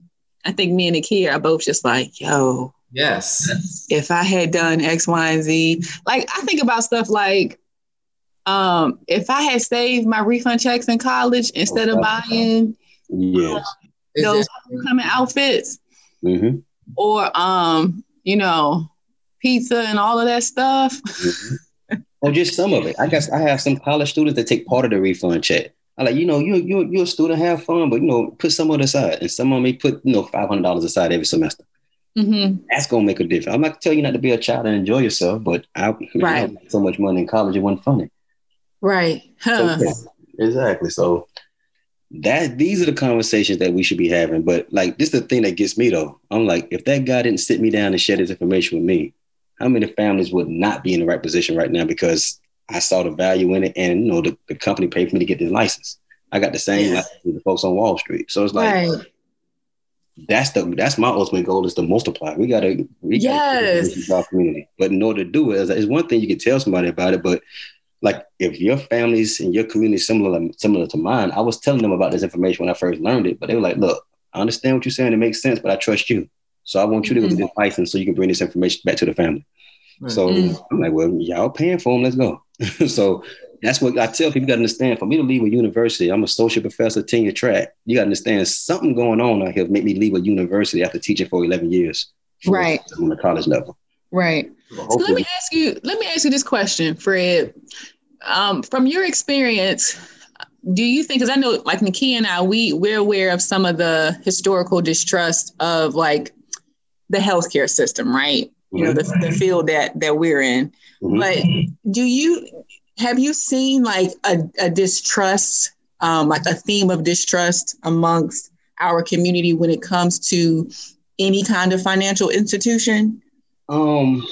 I think me and Nakia are both just like, yo. Yes. If I had done X, Y, and Z, like I think about stuff like, um, if I had saved my refund checks in college instead of buying, yes. those coming outfits. Mm-hmm or um, you know, pizza and all of that stuff. Mm-hmm. or just some of it. I guess I have some college students that take part of the refund check. I like, you know, you you you're a student, have fun, but you know, put some of it aside. And some of me put, you know, five hundred dollars aside every semester. Mm-hmm. That's gonna make a difference. I'm not telling you not to be a child and enjoy yourself, but I, right. I so much money in college, it wasn't funny. Right. Huh. So, yeah, exactly. So that these are the conversations that we should be having. But like this is the thing that gets me though. I'm like, if that guy didn't sit me down and share this information with me, how many families would not be in the right position right now because I saw the value in it and you know the, the company paid for me to get this license. I got the same yeah. with the folks on Wall Street. So it's like right. that's the that's my ultimate goal is to multiply. We gotta we yes. gotta our community. But in order to do it, it's one thing you can tell somebody about it, but like if your families and your community similar similar to mine, I was telling them about this information when I first learned it, but they were like, "Look, I understand what you're saying; it makes sense, but I trust you, so I want you to mm-hmm. go to this license so you can bring this information back to the family." Right. So mm-hmm. I'm like, "Well, y'all paying for them? Let's go." so that's what I tell people. You got to understand. For me to leave a university, I'm a social professor, tenure track. You got to understand something going on out here make me leave a university after teaching for 11 years. Right. On the college level. Right. So, so let me ask you. Let me ask you this question, Fred. Um, from your experience, do you think? Because I know, like Nikki and I, we we're aware of some of the historical distrust of like the healthcare system, right? Mm-hmm. You know, the, the field that that we're in. Mm-hmm. But do you have you seen like a, a distrust, um, like a theme of distrust amongst our community when it comes to any kind of financial institution? Um,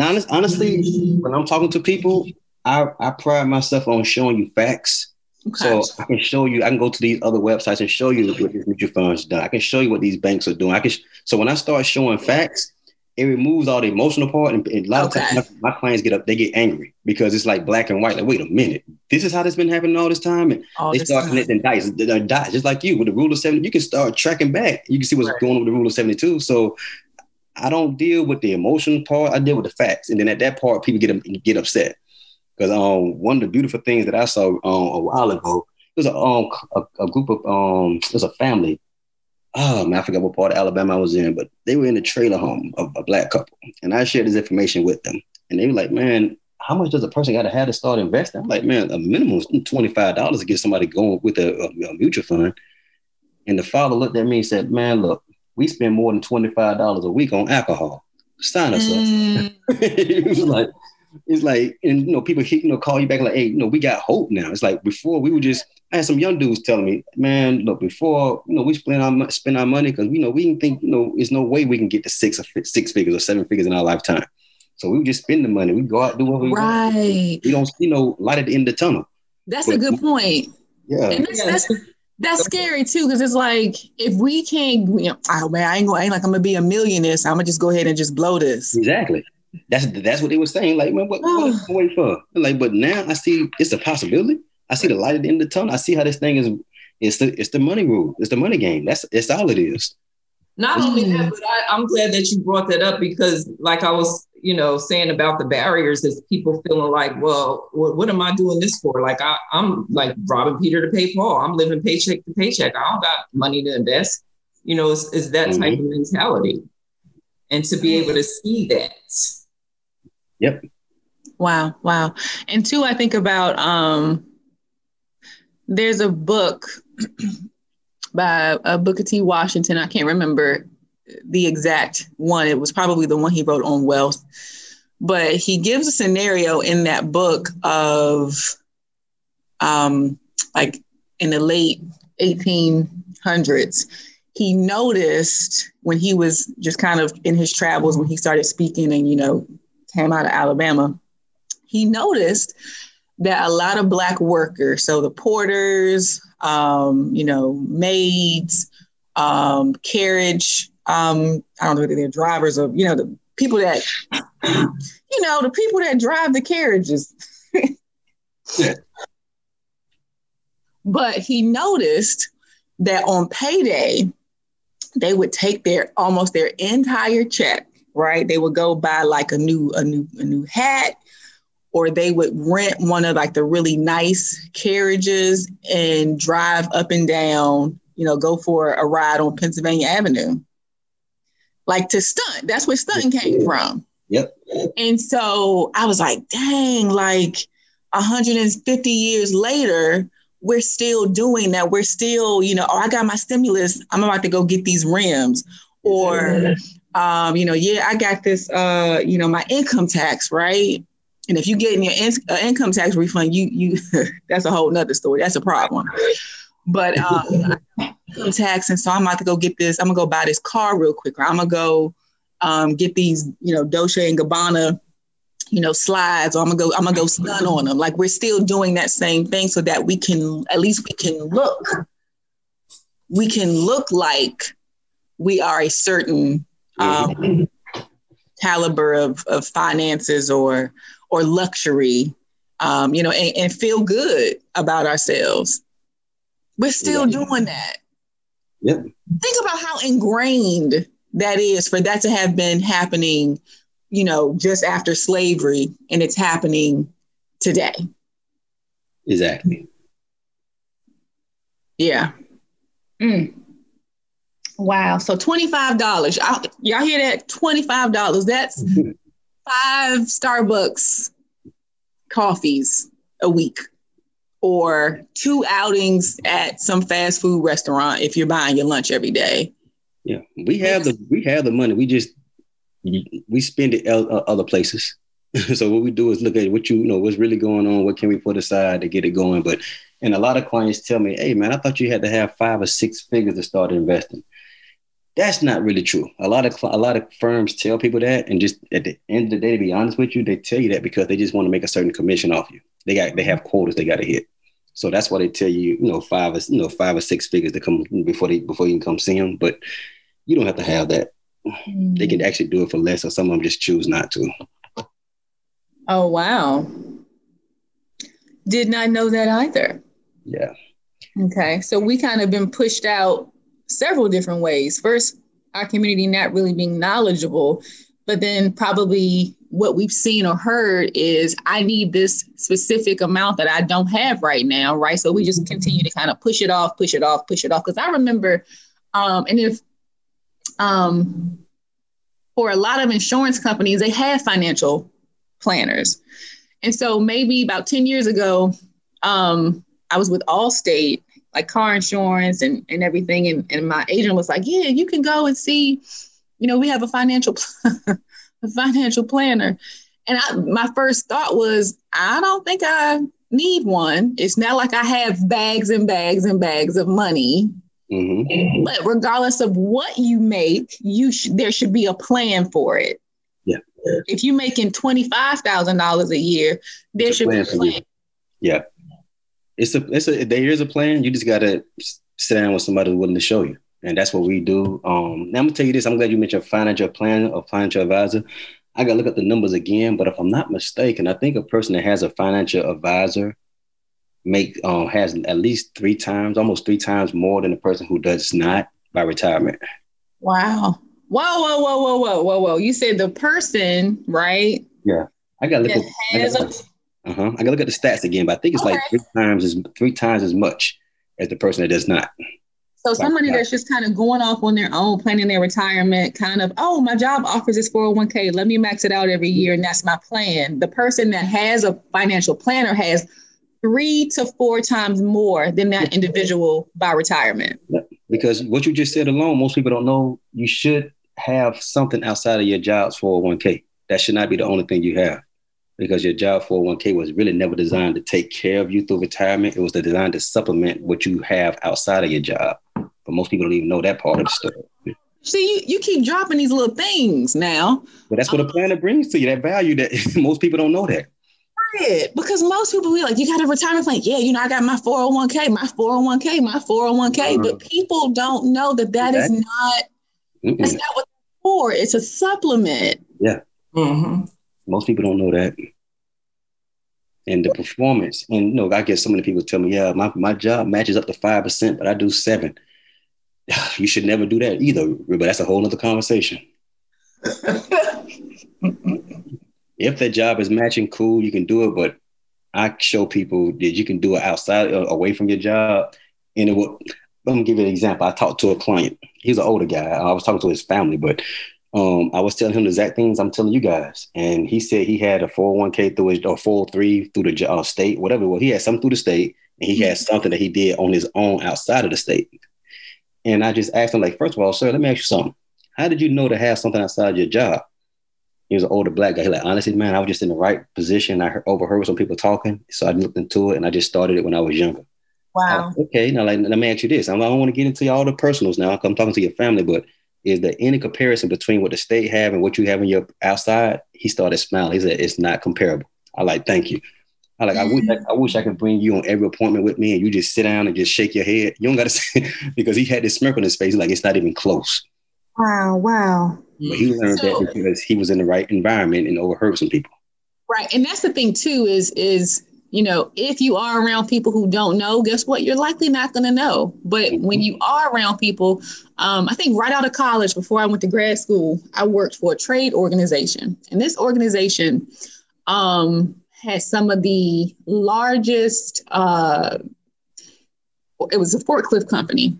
honest, honestly, when I'm talking to people, I, I pride myself on showing you facts. Okay. So I can show you, I can go to these other websites and show you what these mutual funds done. I can show you what these banks are doing. I can, so when I start showing facts, it removes all the emotional part. And, and a lot okay. of times my, my, clients get up, they get angry because it's like black and white. Like, wait a minute, this is how this been happening all this time. And all they start connecting dice, dice, just like you with the rule of 70. You can start tracking back. You can see what's right. going on with the rule of 72. So I don't deal with the emotional part. I deal with the facts. And then at that part, people get get upset. Because um, one of the beautiful things that I saw um, a while ago, it was a, um, a, a group of, um, it was a family oh man, I forgot what part of Alabama I was in, but they were in a trailer home of a black couple. And I shared this information with them. And they were like, man, how much does a person got to have to start investing? I'm like, man, a minimum is $25 to get somebody going with a, a, a, mutual fund. And the father looked at me and said, man, look, we spend more than $25 a week on alcohol. Sign us mm. up. was like, it's like, and you know, people you know call you back like, hey, you know, we got hope now. It's like before we were just. I had some young dudes telling me, man, look, before you know, we spend our spend our money because you know we didn't think, you know, there's no way we can get to six or six figures or seven figures in our lifetime. So we would just spend the money. We go out do what we right. Want. We don't see no light at the end of the tunnel. That's but, a good point. Yeah, and that's, that's, that's scary too because it's like if we can't, you know, oh man, I ain't, going, I ain't like I'm gonna be a millionaire, so I'm gonna just go ahead and just blow this. Exactly. That's that's what they were saying. Like, man, what, what are you for? Like, but now I see it's a possibility. I see the light at the end of the tunnel. I see how this thing is. It's the it's the money rule. It's the money game. That's it's all it is. Not only that, but I, I'm glad that you brought that up because, like I was, you know, saying about the barriers is people feeling like, well, what, what am I doing this for? Like I, I'm like robbing Peter to pay Paul. I'm living paycheck to paycheck. I don't got money to invest. You know, it's, it's that mm-hmm. type of mentality, and to be able to see that Yep. Wow, wow. And two, I think about um there's a book by uh, Booker T. Washington. I can't remember the exact one. It was probably the one he wrote on wealth. But he gives a scenario in that book of um like in the late 1800s he noticed when he was just kind of in his travels when he started speaking and you know came out of Alabama, he noticed that a lot of black workers, so the porters, um, you know, maids, um, carriage, um, I don't know they're drivers of, you know, the people that, you know, the people that drive the carriages. yeah. But he noticed that on payday, they would take their almost their entire check right? They would go buy like a new a new a new hat or they would rent one of like the really nice carriages and drive up and down, you know, go for a ride on Pennsylvania Avenue. Like to stunt. That's where stunt came from. Yep. And so I was like, dang, like 150 years later, we're still doing that. We're still, you know, oh, I got my stimulus. I'm about to go get these rims. Or um, you know, yeah, I got this, uh, you know, my income tax, right? And if you get in your in- uh, income tax refund, you you that's a whole nother story. That's a problem. But um, tax, and so I'm about to go get this. I'm gonna go buy this car real quick. Or I'm gonna go um, get these, you know, Dolce and Gabbana, you know, slides. Or I'm gonna go. I'm gonna go stun on them. Like we're still doing that same thing, so that we can at least we can look. We can look like we are a certain um, caliber of, of finances or or luxury, um, you know, and, and, feel good about ourselves. We're still yeah. doing that. Yep. Think about how ingrained that is for that to have been happening, you know, just after slavery, and it's happening today. Exactly. Yeah. Mm. Wow. So $25. Y'all hear that? $25. That's five Starbucks coffees a week or two outings at some fast food restaurant if you're buying your lunch every day. Yeah. We have the we have the money. We just we spend it uh, other places. so what we do is look at what you, you know what's really going on. What can we put aside to get it going? But and a lot of clients tell me, "Hey, man, I thought you had to have five or six figures to start investing." That's not really true. A lot of a lot of firms tell people that, and just at the end of the day, to be honest with you, they tell you that because they just want to make a certain commission off you. They got they have quotas they got to hit. So that's why they tell you, you know, five or you know five or six figures to come before they before you can come see them. But you don't have to have that. Mm. They can mm. actually do it for less, or some of them just choose not to. Oh wow! Did not know that either. Yeah. Okay, so we kind of been pushed out several different ways. First, our community not really being knowledgeable, but then probably what we've seen or heard is I need this specific amount that I don't have right now, right? So we just continue to kind of push it off, push it off, push it off. Because I remember, um, and if um, for a lot of insurance companies, they have financial planners. And so maybe about 10 years ago, um, I was with Allstate, like car insurance and, and everything. And, and my agent was like, yeah, you can go and see, you know, we have a financial, a financial planner. And I, my first thought was, I don't think I need one. It's not like I have bags and bags and bags of money. Mm-hmm. But regardless of what you make, you sh- there should be a plan for it. Yeah. If you're making twenty five thousand dollars a year, there should be a plan. Yeah it's a it's a there is a plan. You just gotta sit down with somebody willing to show you, and that's what we do. Um, now I'm gonna tell you this. I'm glad you mentioned financial plan or financial advisor. I gotta look at the numbers again, but if I'm not mistaken, I think a person that has a financial advisor make um, has at least three times, almost three times more than a person who does not by retirement. Wow. Whoa, whoa, whoa, whoa, whoa, whoa, whoa. You said the person, right? Yeah. I gotta look at uh-huh. I gotta look at the stats again, but I think it's okay. like three times as three times as much as the person that does not. So somebody that's just kind of going off on their own, planning their retirement, kind of, oh, my job offers this 401k. Let me max it out every year, and that's my plan. The person that has a financial planner has three to four times more than that individual by retirement. Because what you just said alone, most people don't know you should have something outside of your job's 401k. That should not be the only thing you have because your job 401k was really never designed to take care of you through retirement. It was designed to supplement what you have outside of your job. But most people don't even know that part of the story. See, you, you keep dropping these little things now. But that's what um, a planner brings to you, that value that most people don't know that. Right. Because most people be like, you got a retirement plan. Yeah, you know, I got my 401k, my 401k, my 401k. Uh-huh. But people don't know that that exactly. is not, Mm-mm. that's not what it's for. It's a supplement. Yeah. Mm-hmm. Most people don't know that. And the performance, and you know, I get so many people tell me, yeah, my, my job matches up to 5%, but I do seven. You should never do that either, but that's a whole other conversation. if that job is matching, cool, you can do it, but I show people that you can do it outside, uh, away from your job. And it will, let me give you an example. I talked to a client. He's an older guy. I was talking to his family, but um, I was telling him the exact things I'm telling you guys, and he said he had a 401k through his or 403 through the uh, state, whatever. Well, he had something through the state, and he had mm-hmm. something that he did on his own outside of the state. And I just asked him, like, first of all, sir, let me ask you something. How did you know to have something outside your job? He was an older black guy. He like, honestly, man, I was just in the right position. I heard, overheard some people talking, so I looked into it, and I just started it when I was younger. Wow. okay, now like, let me ask you this. I don't want to get into all the personals now. I'm talking to your family, but is there any comparison between what the state have and what you have in your outside? He started smiling. He said, it's not comparable. I like, thank you. I like, I wish I, I, wish I could bring you on every appointment with me and you just sit down and just shake your head. You don't got to say, because he had this smirk on his face. Like, it's not even close. Wow, wow. But he learned So- that because he was in the right environment and overheard some people. Right. And that's the thing too, is is you know, if you are around people who don't know, guess what? You're likely not going to know. But when you are around people, um, I think right out of college, before I went to grad school, I worked for a trade organization. And this organization um, has some of the largest, uh, it was a forklift company.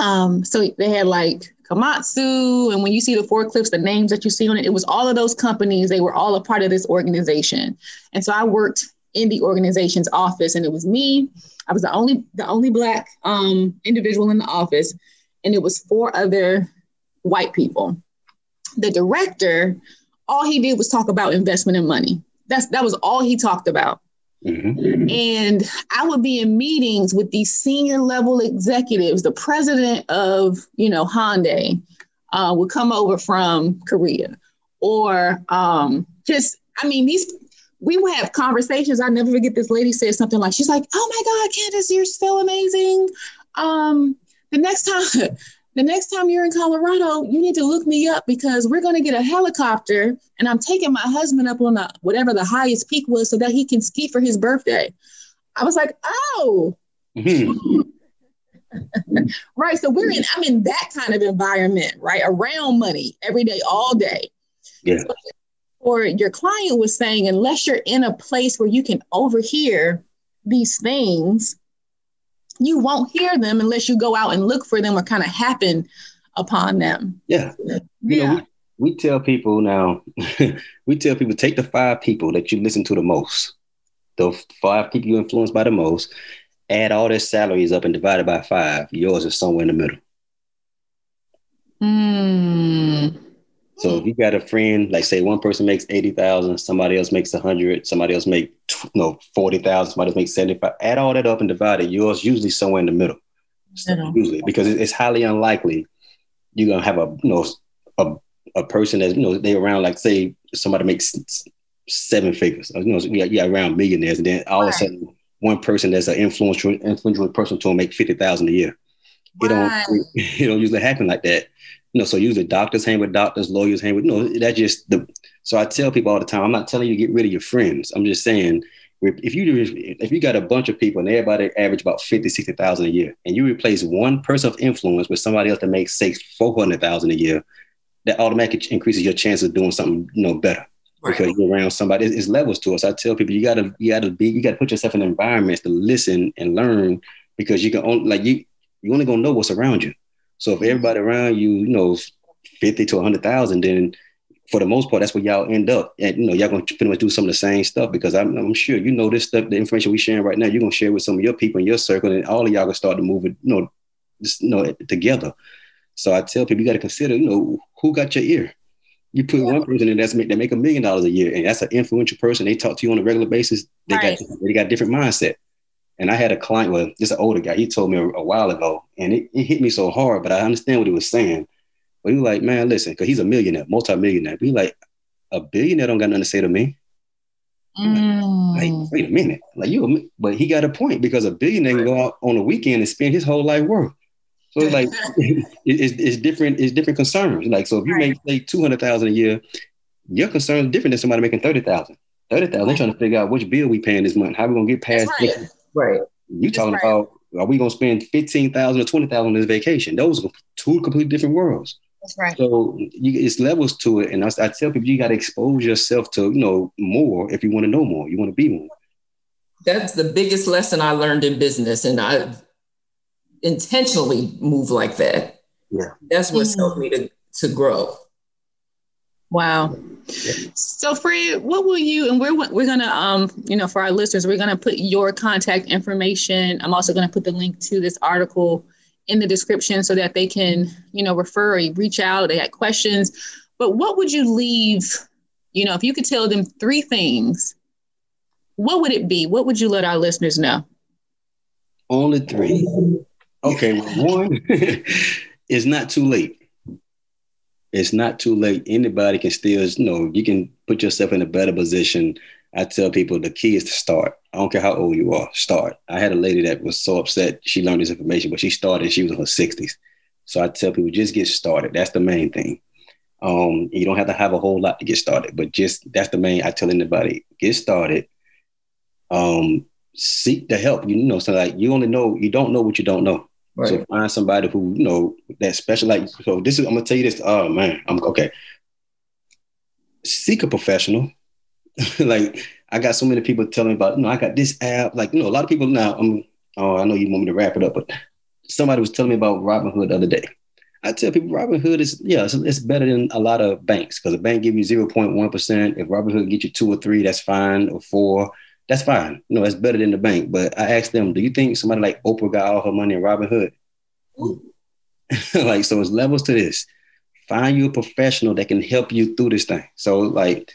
Um, so they had like Komatsu, and when you see the forklifts, the names that you see on it, it was all of those companies. They were all a part of this organization. And so I worked in the organization's office, and it was me. I was the only the only black um, individual in the office, and it was four other white people. The director, all he did was talk about investment and money. That's that was all he talked about. Mhm. And I would be in meetings with these senior level executives. The president of, you know, Hyundai uh, would come over from Korea, or um, just, I mean, these. We would have conversations. I never forget. This lady said something like, "She's like, oh my God, Candace, you're so amazing. Um, the next time, the next time you're in Colorado, you need to look me up because we're going to get a helicopter and I'm taking my husband up on the whatever the highest peak was so that he can ski for his birthday. I was like, oh, Mhm. right. So we're in, I'm in that kind of environment, right? Around money every day, all day. Yeah. Or your client was saying, unless you're in a place where you can overhear these things, you won't hear them unless you go out and look for them or kind of happen upon them. Yeah. You know, we, we tell people now, we tell people take the five people that you listen to the most, the five people you influenced by the most, add all their salaries up and divide it by five. Yours is somewhere in the middle. Mm. So if you got a friend, like say one person makes eighty thousand, somebody else makes a hundred, somebody else make you know forty thousand, somebody else makes seventy five. Add all that up and divide it. Yours usually somewhere in the middle. Middle. Usually, because it's highly unlikely you're gonna have a you know a, a person that's you know they around like say somebody makes seven figures. You know, you got, you got around millionaires, and then all of a sudden one person that's an influential influential person to make fifty thousand a year. It don't it don't usually happen like that. You know, so usually doctors hang with doctors, lawyers hang with you know, that's just the so I tell people all the time, I'm not telling you to get rid of your friends. I'm just saying if you if you got a bunch of people and everybody average about 50, 60,000 a year, and you replace one person of influence with somebody else that makes say 400,000 a year, that automatically increases your chance of doing something you know better because you're around somebody. It's, it's levels to us. I tell people you gotta you gotta be you gotta put yourself in environments to listen and learn because you can only like you you only gonna know what's around you. So if everybody around you, you know, fifty to hundred thousand, then for the most part, that's where y'all end up. And you know, y'all gonna pretty much do some of the same stuff because I'm, I'm sure you know this stuff, the information we sharing right now, you're gonna share with some of your people in your circle, and all of y'all gonna start to move it, you know, just you know, together. So I tell people you got to consider, you know, who got your ear. You put one person in that's make that make a million dollars a year, and that's an influential person. They talk to you on a regular basis. They Right. got they got different mindset. And I had a client, well, just an older guy. He told me a, a while ago, and it, it hit me so hard. But I understand what he was saying. But he was like, man, listen, because he's a millionaire, multi-millionaire. Be like, a billionaire don't got nothing to say to me. Mm. Like, wait a minute, like you, but he got a point because a billionaire can go out on a weekend and spend his whole life work. So it's like it- it's, it's different. It's different concerns. Like so, if you Right. make say two hundred thousand a year, your concern is different than somebody making thirty thousand. Thirty thousand, they're trying to figure out which bill we paying this month. How we gonna get past? Right. This? Right. You talking right. about? Are we gonna spend fifteen thousand or twenty thousand on this vacation? Those are two completely different worlds. That's right. So you, it's levels to it, and I, I tell people you got to expose yourself to you know more if you want to know more. You want to be more. That's the biggest lesson I learned in business, and I intentionally move like that. Yeah. That's what's Mhm. helped me to to grow. Wow. So Fred, what will you and we're we're gonna um you know for our listeners we're gonna put your contact information. I'm also gonna put the link to this article in the description so that they can you know refer or reach out. They had questions, but what would you leave? You know, if you could tell them three things, what would it be? What would you let our listeners know? Only three. Okay, well, one it's not too late. It's not too late. Anybody can still, you know, you can put yourself in a better position. I tell people the key is to start. I don't care how old you are, start. I had a lady that was so upset she learned this information, but she started, she was in her 60s. So I tell people just get started. That's the main thing. Um, you don't have to have a whole lot to get started, but just that's the main. I tell anybody get started. Um, seek the help. You know, so like you only know you don't know what you don't know. Right. So find somebody who you know that special. Like so, this is I'm gonna tell you this. Oh man, I'm okay. Seek a professional. like I got so many people telling me about. You know, I got this app. Like you know, a lot of people now. I'm. Oh, I know you want me to wrap it up, but somebody was telling me about Robinhood the other day. I tell people Robinhood is yeah, it's, it's better than a lot of banks because a bank give you zero point one percent. If Robinhood get you two or three, that's fine, or four that's fine. You know, that's better than the bank. But I asked them, do you think somebody like Oprah got all her money in Robinhood? like, so it's levels to this. Find you a professional that can help you through this thing. So, like,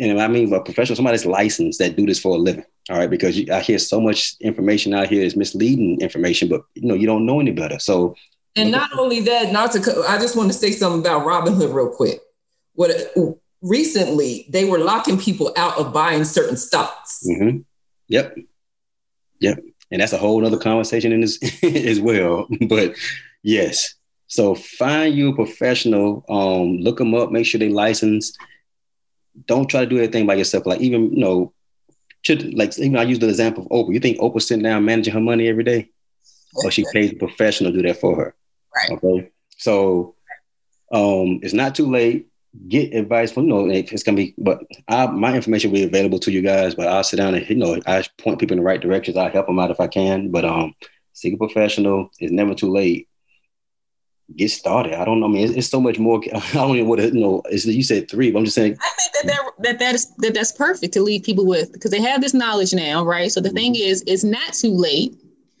and I mean, a professional, somebody that's licensed that do this for a living. All right, because you, I hear so much information out here is misleading information, but you know, you don't know any better. So, and not only that, not to, I just want to say something about Robinhood real quick. What recently they were locking people out of buying certain stocks. Mm-hmm. Yep. Yep. And that's a whole other conversation in this as well. But yes. So find you a professional, um, look them up, make sure they licensed. Don't try to do everything by yourself. Like even, you know, should like even I use the example of Oprah. You think Oprah sitting down managing her money every day? Or she pays a professional to do that for her. Right. Okay. So um, it's not too late get advice from you know it's gonna be but I, my information will be available to you guys but i'll sit down and you know i point people in the right directions. I help them out if i can but um seek a professional. It's never too late. Get started. I don't know. I mean it's, it's so much more. I don't even what you know it's, you said three but i'm just saying i think that that, that, that is that that's perfect to leave people with because they have this knowledge now right? So the mm-hmm. thing is it's not too late.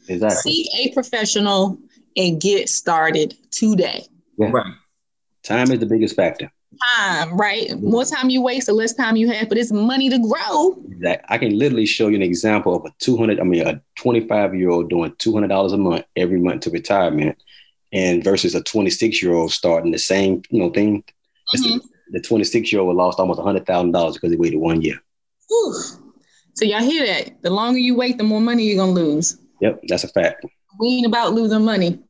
Exactly. Seek a professional and get started today. Yeah. right. Time is the biggest factor time, right? More time you waste, the less time you have, but it's money to grow. That I can literally show you an example of a 200, I mean, a 25 year old doing $200 a month every month to retirement and versus a 26 year old starting the same, you know, thing. Mm-hmm. The 26 year old lost almost $100,000 because he waited one year. Whew. So y'all hear that? The longer you wait, the more money you're going to lose. Yep, that's a fact. We ain't about losing money.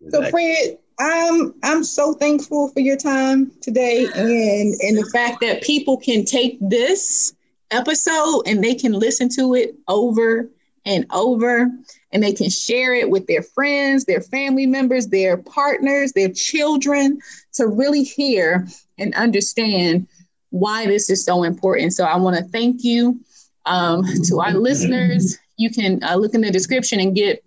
Exactly. So Fred, I'm I'm so thankful for your time today and and the fact that people can take this episode and they can listen to it over and over and they can share it with their friends, their family members, their partners, their children to really hear and understand why this is so important. So I want to thank you um, to our listeners. You can uh, look in the description and get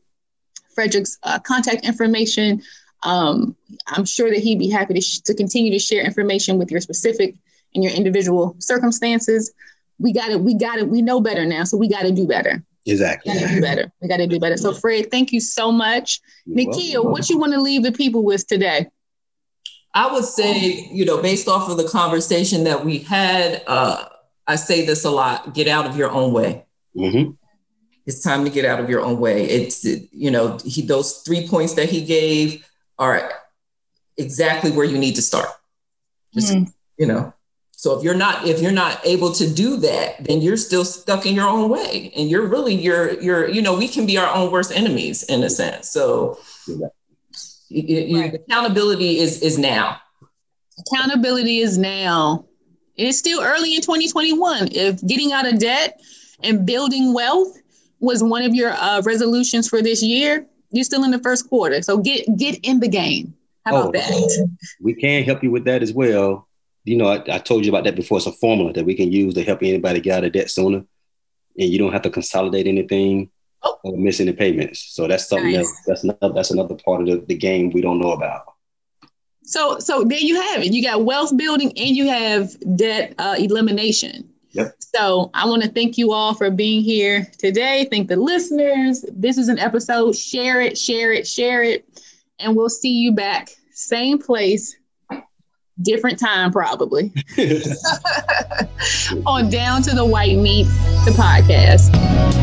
Frederick's uh, contact information um, I'm sure that he'd be happy to, sh- to continue to share information with your specific and your individual circumstances. We got it. We got it. We know better now, so we got to do better. Exactly. We got to do better. We got to do better. So, Fred, thank you so much. Nakia, what you want to leave the people with today? I would say, you know, based off of the conversation that we had, uh, I say this a lot: get out of your own way. Mm-hmm. It's time to get out of your own way. It's you know, he those three points that he gave are exactly where you need to start. Just, mm. you know. So if you're not if you're not able to do that, then you're still stuck in your own way, and you're really you're you're you know we can be our own worst enemies in a sense. So right. accountability is is now. Accountability is now. it's still early in 2021. If getting out of debt and building wealth was one of your uh, resolutions for this year, you're still in the first quarter. So get get in the game. How about oh, that? We can help you with that as well. You know, I, I, told you about that before. It's a formula that we can use to help anybody get out of debt sooner. And you don't have to consolidate anything oh. or miss any payments. So that's something nice. else. That's another that's another part of the, the game we don't know about. So so there you have it. You got wealth building and you have debt uh, elimination. So I want to thank you all for being here today. Thank the listeners. This is an episode. Share it, share it, share it. And we'll see you back. Same place, different time, probably. On Down to the White Meat, the podcast.